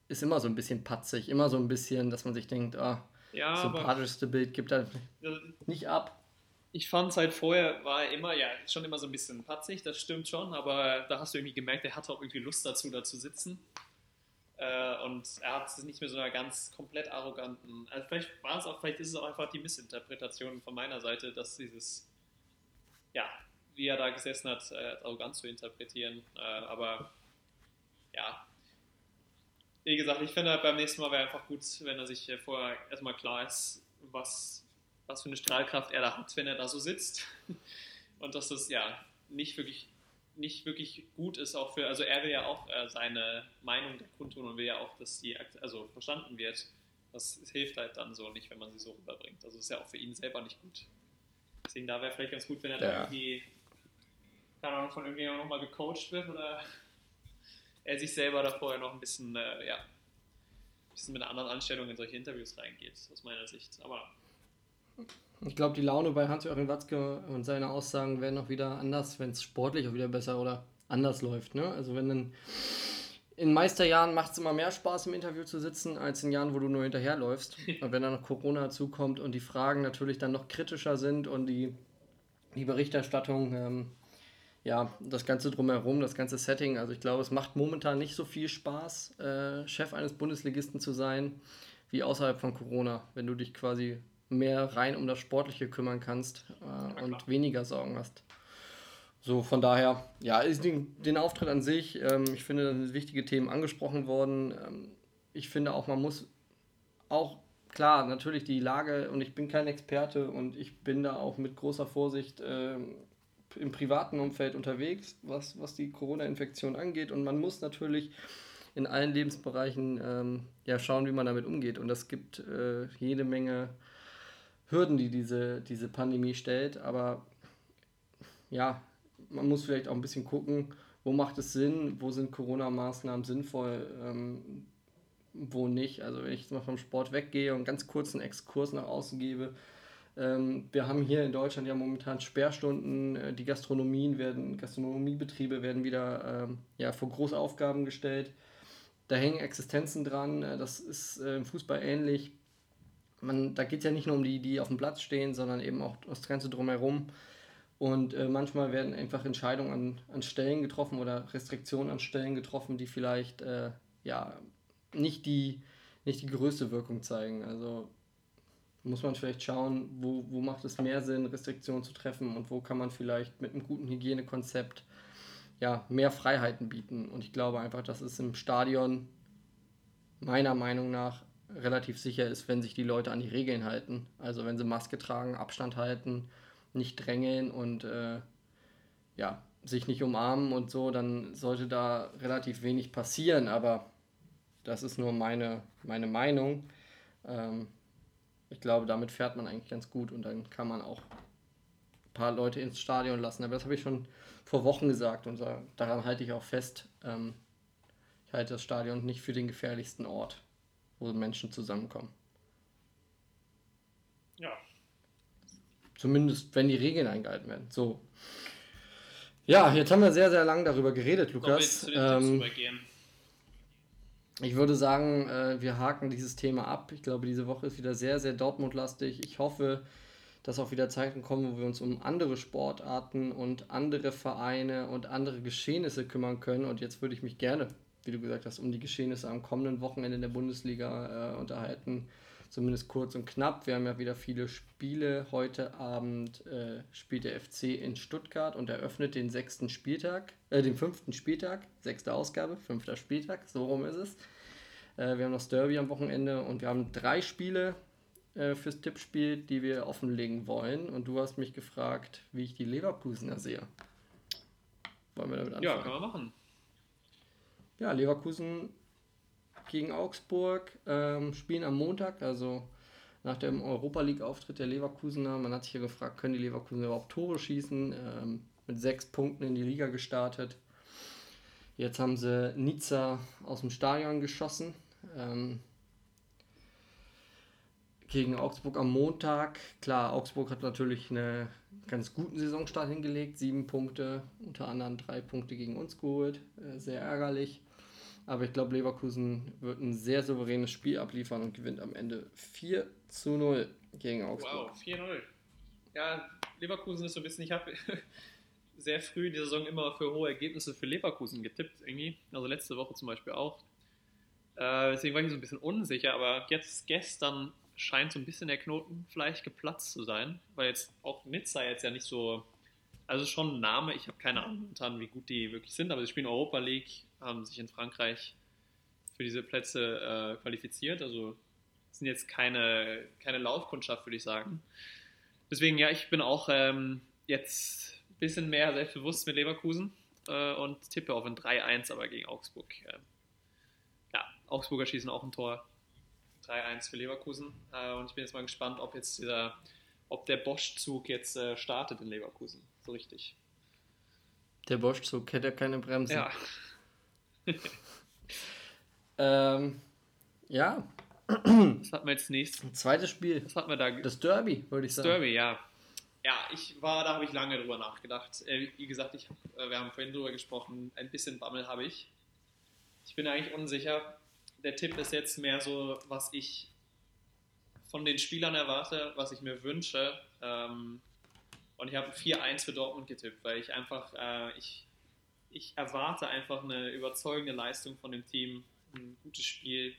ist immer so ein bisschen patzig, immer so ein bisschen, dass man sich denkt, ah, ja, sympathischste Bild gibt er nicht ab ich fand es halt vorher, war er immer, ja, schon immer so ein bisschen patzig, das stimmt schon, aber da hast du irgendwie gemerkt, er hatte auch irgendwie Lust dazu, da zu sitzen. Äh, und er hat es nicht mehr so einer ganz komplett arroganten, also vielleicht war es auch, vielleicht ist es auch einfach die Missinterpretation von meiner Seite, dass dieses, ja, wie er da gesessen hat, äh, arrogant zu interpretieren. Äh, aber ja, wie gesagt, ich finde beim nächsten Mal wäre einfach gut, wenn er sich vorher erstmal klar ist, was was für eine Strahlkraft er da hat, wenn er da so sitzt. Und dass das ja nicht wirklich, nicht wirklich gut ist, auch für, also er will ja auch äh, seine Meinung kundtun und will ja auch, dass die also verstanden wird. Das hilft halt dann so nicht, wenn man sie so rüberbringt. Also ist ja auch für ihn selber nicht gut. Deswegen da wäre vielleicht ganz gut, wenn er ja. da irgendwie, keine Ahnung, von irgendjemandem nochmal gecoacht wird oder er sich selber da vorher noch ein bisschen, äh, ja, ein bisschen mit einer anderen Anstellung in solche Interviews reingeht, aus meiner Sicht. Aber ich glaube, die Laune bei Hans-Joachim Watzke und seine Aussagen werden auch wieder anders, wenn es sportlich auch wieder besser oder anders läuft. Ne? Also wenn dann in Meisterjahren macht es immer mehr Spaß, im Interview zu sitzen, als in Jahren, wo du nur hinterherläufst. Und wenn dann noch Corona zukommt und die Fragen natürlich dann noch kritischer sind und die, die Berichterstattung, ähm, ja, das Ganze drumherum, das ganze Setting. Also ich glaube, es macht momentan nicht so viel Spaß, äh, Chef eines Bundesligisten zu sein, wie außerhalb von Corona, wenn du dich quasi mehr rein um das Sportliche kümmern kannst äh, ja, und weniger Sorgen hast. So, von daher, ja, ist den, den Auftritt an sich, ähm, ich finde, da sind wichtige Themen angesprochen worden. Ähm, ich finde auch, man muss auch, klar, natürlich die Lage, und ich bin kein Experte und ich bin da auch mit großer Vorsicht äh, im privaten Umfeld unterwegs, was, was die Corona-Infektion angeht. Und man muss natürlich in allen Lebensbereichen ähm, ja, schauen, wie man damit umgeht. Und das gibt äh, jede Menge Hürden, die diese, diese Pandemie stellt. Aber ja, man muss vielleicht auch ein bisschen gucken, wo macht es Sinn, wo sind Corona-Maßnahmen sinnvoll, ähm, wo nicht. Also wenn ich jetzt mal vom Sport weggehe und ganz kurz einen Exkurs nach außen gebe. Ähm, wir haben hier in Deutschland ja momentan Sperrstunden, äh, die Gastronomien werden, Gastronomiebetriebe werden wieder ähm, ja, vor große Aufgaben gestellt. Da hängen Existenzen dran, äh, das ist äh, im Fußball ähnlich man, da geht es ja nicht nur um die, die auf dem Platz stehen, sondern eben auch das Ganze drumherum. Und äh, manchmal werden einfach Entscheidungen an, an Stellen getroffen oder Restriktionen an Stellen getroffen, die vielleicht äh, ja, nicht, die, nicht die größte Wirkung zeigen. Also muss man vielleicht schauen, wo, wo macht es mehr Sinn, Restriktionen zu treffen und wo kann man vielleicht mit einem guten Hygienekonzept ja, mehr Freiheiten bieten. Und ich glaube einfach, dass es im Stadion meiner Meinung nach relativ sicher ist, wenn sich die Leute an die Regeln halten. Also wenn sie Maske tragen, Abstand halten, nicht drängeln und äh, ja, sich nicht umarmen und so, dann sollte da relativ wenig passieren. Aber das ist nur meine, meine Meinung. Ähm, ich glaube, damit fährt man eigentlich ganz gut und dann kann man auch ein paar Leute ins Stadion lassen. Aber das habe ich schon vor Wochen gesagt und daran halte ich auch fest. Ähm, ich halte das Stadion nicht für den gefährlichsten Ort wo Menschen zusammenkommen. Ja. Zumindest, wenn die Regeln eingehalten werden. So. Ja, jetzt haben wir sehr, sehr lange darüber geredet, Lukas. Ähm, ich würde sagen, äh, wir haken dieses Thema ab. Ich glaube, diese Woche ist wieder sehr, sehr Dortmund-lastig. Ich hoffe, dass auch wieder Zeiten kommen, wo wir uns um andere Sportarten und andere Vereine und andere Geschehnisse kümmern können. Und jetzt würde ich mich gerne wie du gesagt hast, um die Geschehnisse am kommenden Wochenende in der Bundesliga äh, unterhalten. Zumindest kurz und knapp. Wir haben ja wieder viele Spiele. Heute Abend äh, spielt der FC in Stuttgart und eröffnet den sechsten Spieltag, äh, den fünften Spieltag, sechste Ausgabe, fünfter Spieltag, so rum ist es. Äh, wir haben das Derby am Wochenende und wir haben drei Spiele äh, fürs Tippspiel, die wir offenlegen wollen. Und du hast mich gefragt, wie ich die Leverkusener sehe. Wollen wir damit anfangen? Ja, kann man machen. Ja, Leverkusen gegen Augsburg ähm, spielen am Montag, also nach dem Europa League-Auftritt der Leverkusener. Man hat sich ja gefragt, können die Leverkusener überhaupt Tore schießen? Ähm, mit sechs Punkten in die Liga gestartet. Jetzt haben sie Nizza aus dem Stadion geschossen. Ähm, gegen Augsburg am Montag. Klar, Augsburg hat natürlich einen ganz guten Saisonstart hingelegt. Sieben Punkte, unter anderem drei Punkte gegen uns geholt. Äh, sehr ärgerlich. Aber ich glaube, Leverkusen wird ein sehr souveränes Spiel abliefern und gewinnt am Ende 4 zu 0 gegen Augsburg. Wow, 4-0. Ja, Leverkusen ist so ein bisschen, ich habe sehr früh in der Saison immer für hohe Ergebnisse für Leverkusen getippt, irgendwie. Also letzte Woche zum Beispiel auch. Äh, deswegen war ich so ein bisschen unsicher, aber jetzt gestern scheint so ein bisschen der Knoten vielleicht geplatzt zu sein, weil jetzt auch Nizza jetzt ja nicht so, also schon ein Name, ich habe keine Ahnung momentan, wie gut die wirklich sind, aber sie spielen Europa League, haben sich in Frankreich für diese Plätze äh, qualifiziert, also sind jetzt keine, keine Laufkundschaft, würde ich sagen. Deswegen, ja, ich bin auch ähm, jetzt ein bisschen mehr selbstbewusst mit Leverkusen äh, und tippe auf ein 3-1, aber gegen Augsburg. Äh, ja, Augsburger schießen auch ein Tor. 3-1 für Leverkusen. Äh, und ich bin jetzt mal gespannt, ob jetzt dieser, ob der Bosch-Zug jetzt äh, startet in Leverkusen. So richtig. Der Bosch-Zug hätte ja keine Bremse. Ja. ähm, ja. Was hatten wir jetzt nächstes? Zweites Spiel. Was hatten wir da? Das Derby, würde ich sagen. Das Derby, ja. Ja, ich war, da habe ich lange drüber nachgedacht. Äh, wie gesagt, ich, äh, wir haben vorhin drüber gesprochen, ein bisschen Bammel habe ich. Ich bin eigentlich unsicher der Tipp ist jetzt mehr so, was ich von den Spielern erwarte, was ich mir wünsche. Ähm, und ich habe 4-1 für Dortmund getippt, weil ich einfach, äh, ich, ich erwarte einfach eine überzeugende Leistung von dem Team, ein gutes Spiel,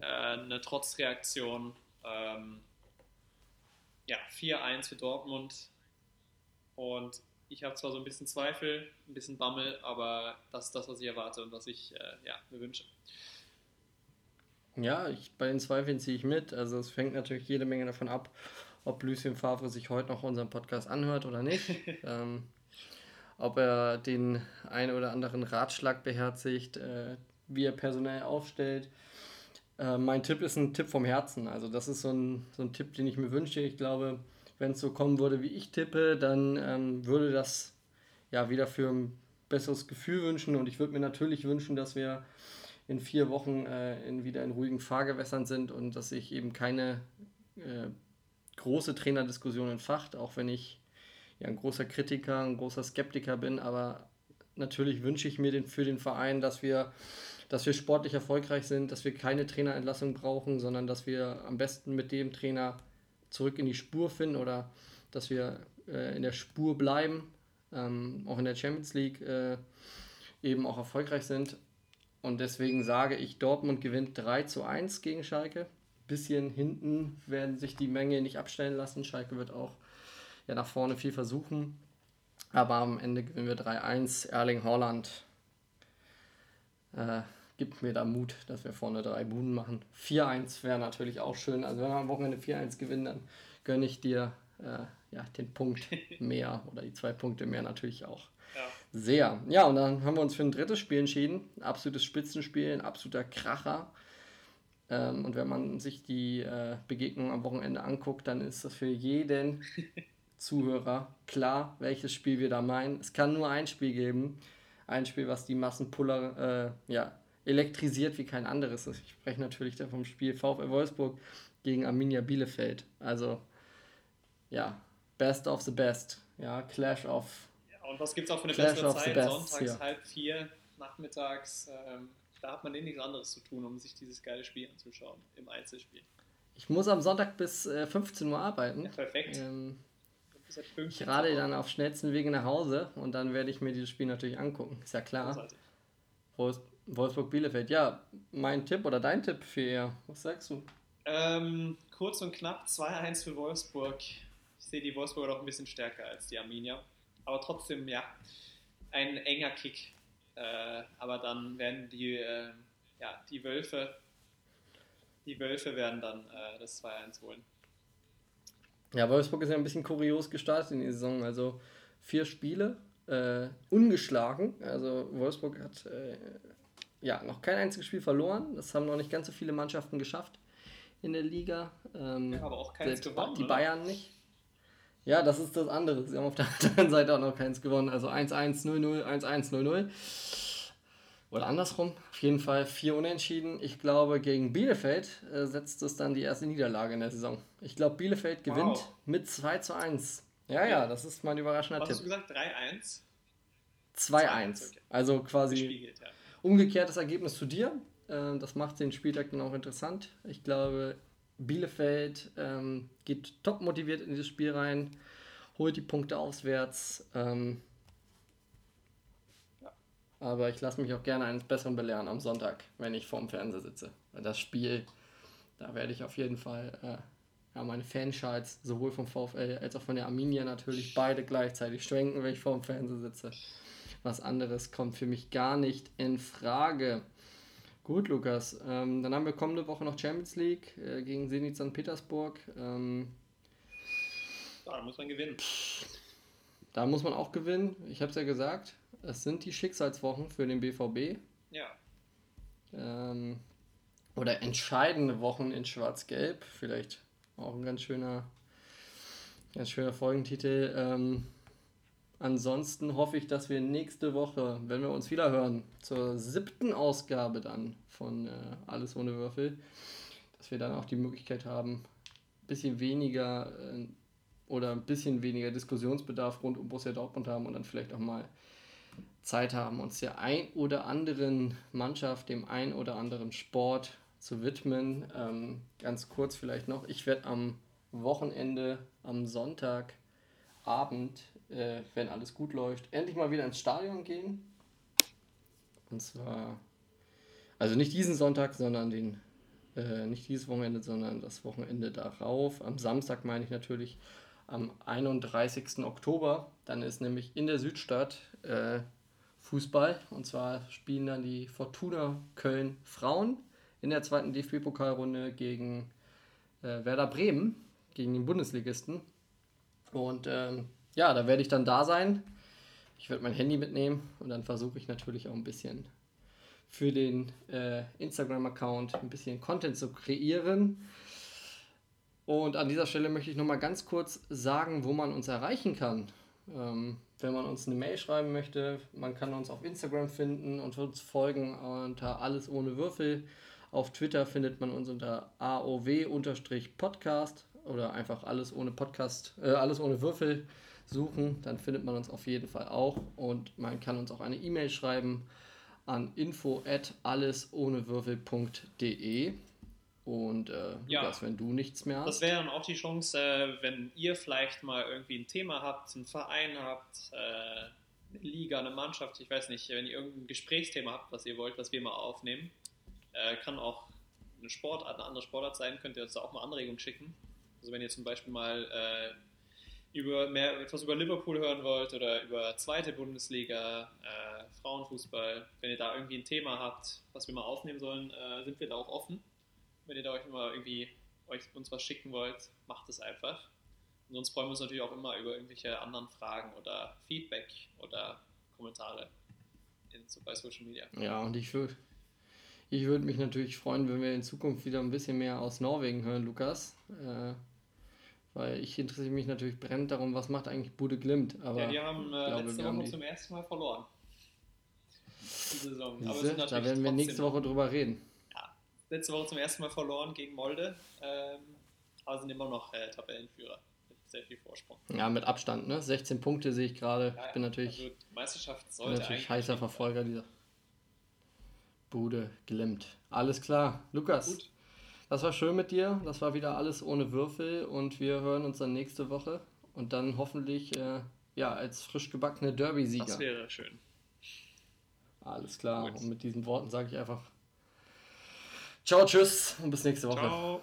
äh, eine Trotzreaktion. Ähm, ja, 4-1 für Dortmund. Und ich habe zwar so ein bisschen Zweifel, ein bisschen Bammel, aber das ist das, was ich erwarte und was ich äh, ja, mir wünsche. Ja, ich, bei den Zweifeln ziehe ich mit. Also es fängt natürlich jede Menge davon ab, ob Lucien Favre sich heute noch unseren Podcast anhört oder nicht. ähm, ob er den einen oder anderen Ratschlag beherzigt, äh, wie er personell aufstellt. Äh, mein Tipp ist ein Tipp vom Herzen. Also das ist so ein, so ein Tipp, den ich mir wünsche. Ich glaube, wenn es so kommen würde, wie ich tippe, dann ähm, würde das ja wieder für ein besseres Gefühl wünschen. Und ich würde mir natürlich wünschen, dass wir in vier Wochen äh, in, wieder in ruhigen Fahrgewässern sind und dass sich eben keine äh, große Trainerdiskussion entfacht, auch wenn ich ja ein großer Kritiker, ein großer Skeptiker bin, aber natürlich wünsche ich mir den, für den Verein, dass wir, dass wir sportlich erfolgreich sind, dass wir keine Trainerentlassung brauchen, sondern dass wir am besten mit dem Trainer zurück in die Spur finden oder dass wir äh, in der Spur bleiben, ähm, auch in der Champions League äh, eben auch erfolgreich sind. Und deswegen sage ich, Dortmund gewinnt 3 zu 1 gegen Schalke. Bisschen hinten werden sich die Menge nicht abstellen lassen. Schalke wird auch ja, nach vorne viel versuchen. Aber am Ende gewinnen wir 3-1. Erling Haaland äh, gibt mir da Mut, dass wir vorne drei Buden machen. 4-1 wäre natürlich auch schön. Also wenn wir am Wochenende 4-1 gewinnen, dann gönne ich dir äh, ja, den Punkt mehr oder die zwei Punkte mehr natürlich auch. Ja. Sehr. Ja, und dann haben wir uns für ein drittes Spiel entschieden. Ein absolutes Spitzenspiel, ein absoluter Kracher. Ähm, und wenn man sich die äh, Begegnung am Wochenende anguckt, dann ist das für jeden Zuhörer klar, welches Spiel wir da meinen. Es kann nur ein Spiel geben. Ein Spiel, was die Massenpuller äh, ja, elektrisiert wie kein anderes. Ich spreche natürlich da vom Spiel VfL Wolfsburg gegen Arminia Bielefeld. Also, ja, best of the best. Ja, Clash of und was gibt es auch für eine Clash bessere Zeit? Best, Sonntags ja. halb vier, nachmittags. Ähm, da hat man eh nichts anderes zu tun, um sich dieses geile Spiel anzuschauen im Einzelspiel. Ich muss am Sonntag bis äh, 15 Uhr arbeiten. Ja, perfekt. Ähm, ich rade dann auf schnellsten Wege nach Hause und dann werde ich mir dieses Spiel natürlich angucken. Ist ja klar. Wolfsburg-Bielefeld. Ja, mein Tipp oder dein Tipp für ihr. Was sagst du? Ähm, kurz und knapp 2-1 für Wolfsburg. Ich sehe die Wolfsburger doch ein bisschen stärker als die Arminia aber trotzdem, ja, ein enger Kick. Äh, aber dann werden die, äh, ja, die Wölfe die Wölfe werden dann äh, das 2-1 holen. Ja, Wolfsburg ist ja ein bisschen kurios gestartet in die Saison. Also vier Spiele, äh, ungeschlagen. Also Wolfsburg hat äh, ja noch kein einziges Spiel verloren. Das haben noch nicht ganz so viele Mannschaften geschafft in der Liga. Ähm, ja, aber auch keins gewonnen. Die oder? Bayern nicht. Ja, das ist das andere. Sie haben auf der anderen Seite auch noch keins gewonnen. Also 1-1, 0-0, 1-1, 0-0. Oder andersrum, auf jeden Fall vier Unentschieden. Ich glaube, gegen Bielefeld äh, setzt es dann die erste Niederlage in der Saison. Ich glaube, Bielefeld gewinnt wow. mit 2 zu 1. Ja, ja, das ist mein überraschender Was Tipp. Hast du gesagt? 3-1? 2-1. Okay. Also quasi ja. umgekehrtes Ergebnis zu dir. Äh, das macht den Spieltag dann auch interessant. Ich glaube, Bielefeld ähm, geht top motiviert in dieses Spiel rein, holt die Punkte auswärts. Ähm, aber ich lasse mich auch gerne eines Besseren belehren am Sonntag, wenn ich vorm Fernseher sitze. Das Spiel, da werde ich auf jeden Fall äh, ja, meine Fanschals sowohl vom VfL als auch von der Arminia natürlich beide gleichzeitig schwenken, wenn ich vorm Fernseher sitze. Was anderes kommt für mich gar nicht in Frage. Gut, Lukas. Ähm, dann haben wir kommende Woche noch Champions League äh, gegen Zenit St. Petersburg. Ähm, da muss man gewinnen. Da muss man auch gewinnen. Ich habe es ja gesagt es sind die Schicksalswochen für den BVB. Ja. Ähm, oder entscheidende Wochen in Schwarz-Gelb. Vielleicht auch ein ganz schöner, ganz schöner Folgentitel. Ansonsten hoffe ich, dass wir nächste Woche, wenn wir uns wieder hören, zur siebten Ausgabe dann von äh, Alles ohne Würfel, dass wir dann auch die Möglichkeit haben, ein bisschen weniger äh, oder ein bisschen weniger Diskussionsbedarf rund um Borussia Dortmund haben und dann vielleicht auch mal Zeit haben, uns der ein oder anderen Mannschaft, dem ein oder anderen Sport zu widmen. Ähm, ganz kurz vielleicht noch, ich werde am Wochenende, am Sonntagabend, äh, wenn alles gut läuft, endlich mal wieder ins Stadion gehen. Und zwar, also nicht diesen Sonntag, sondern den, äh, nicht dieses Wochenende, sondern das Wochenende darauf. Am Samstag meine ich natürlich am 31. Oktober. Dann ist nämlich in der Südstadt äh, Fußball. Und zwar spielen dann die Fortuna Köln Frauen in der zweiten DFB-Pokalrunde gegen äh, Werder Bremen, gegen den Bundesligisten. Und ähm, ja, da werde ich dann da sein. Ich werde mein Handy mitnehmen und dann versuche ich natürlich auch ein bisschen für den äh, Instagram-Account ein bisschen Content zu kreieren. Und an dieser Stelle möchte ich nochmal ganz kurz sagen, wo man uns erreichen kann. Ähm, wenn man uns eine Mail schreiben möchte, man kann uns auf Instagram finden und uns folgen unter Alles ohne Würfel. Auf Twitter findet man uns unter AOW-Podcast oder einfach alles ohne Podcast, äh, alles ohne Würfel suchen. Dann findet man uns auf jeden Fall auch und man kann uns auch eine E-Mail schreiben an info at allesohnewürfel.de. Und äh, ja, Lukas, wenn du nichts mehr hast. Das wäre dann auch die Chance, äh, wenn ihr vielleicht mal irgendwie ein Thema habt, einen Verein habt, äh, eine Liga, eine Mannschaft, ich weiß nicht, wenn ihr irgendein Gesprächsthema habt, was ihr wollt, was wir mal aufnehmen, äh, kann auch eine Sportart, eine andere Sportart sein, könnt ihr uns da auch mal Anregungen schicken. Also wenn ihr zum Beispiel mal äh, über mehr etwas über Liverpool hören wollt oder über zweite Bundesliga, äh, Frauenfußball, wenn ihr da irgendwie ein Thema habt, was wir mal aufnehmen sollen, sind wir da auch offen wenn ihr da euch mal irgendwie euch uns was schicken wollt, macht es einfach. Und sonst freuen wir uns natürlich auch immer über irgendwelche anderen Fragen oder Feedback oder Kommentare in, bei Social Media. Ja, und ich würde ich würd mich natürlich freuen, wenn wir in Zukunft wieder ein bisschen mehr aus Norwegen hören, Lukas. Äh, weil ich interessiere mich natürlich brennend darum, was macht eigentlich Bude Glimt. Aber ja, die haben äh, glaube, letzte Woche zum ersten Mal verloren. Die Saison. Diese, da werden wir nächste Woche drüber reden letzte Woche zum ersten Mal verloren gegen Molde, ähm, aber sind immer noch äh, Tabellenführer mit sehr viel Vorsprung. Ja, mit Abstand, ne? 16 Punkte sehe ich gerade. Ja, ich bin natürlich, also Meisterschaft sollte bin natürlich heißer Verfolger dieser Bude glimmt. Alles klar, Lukas. Gut. Das war schön mit dir. Das war wieder alles ohne Würfel und wir hören uns dann nächste Woche und dann hoffentlich äh, ja als frisch gebackene Derby-Sieger. Das wäre schön. Alles klar. Gut. Und mit diesen Worten sage ich einfach Ciao, tschüss und bis nächste Woche. Ciao.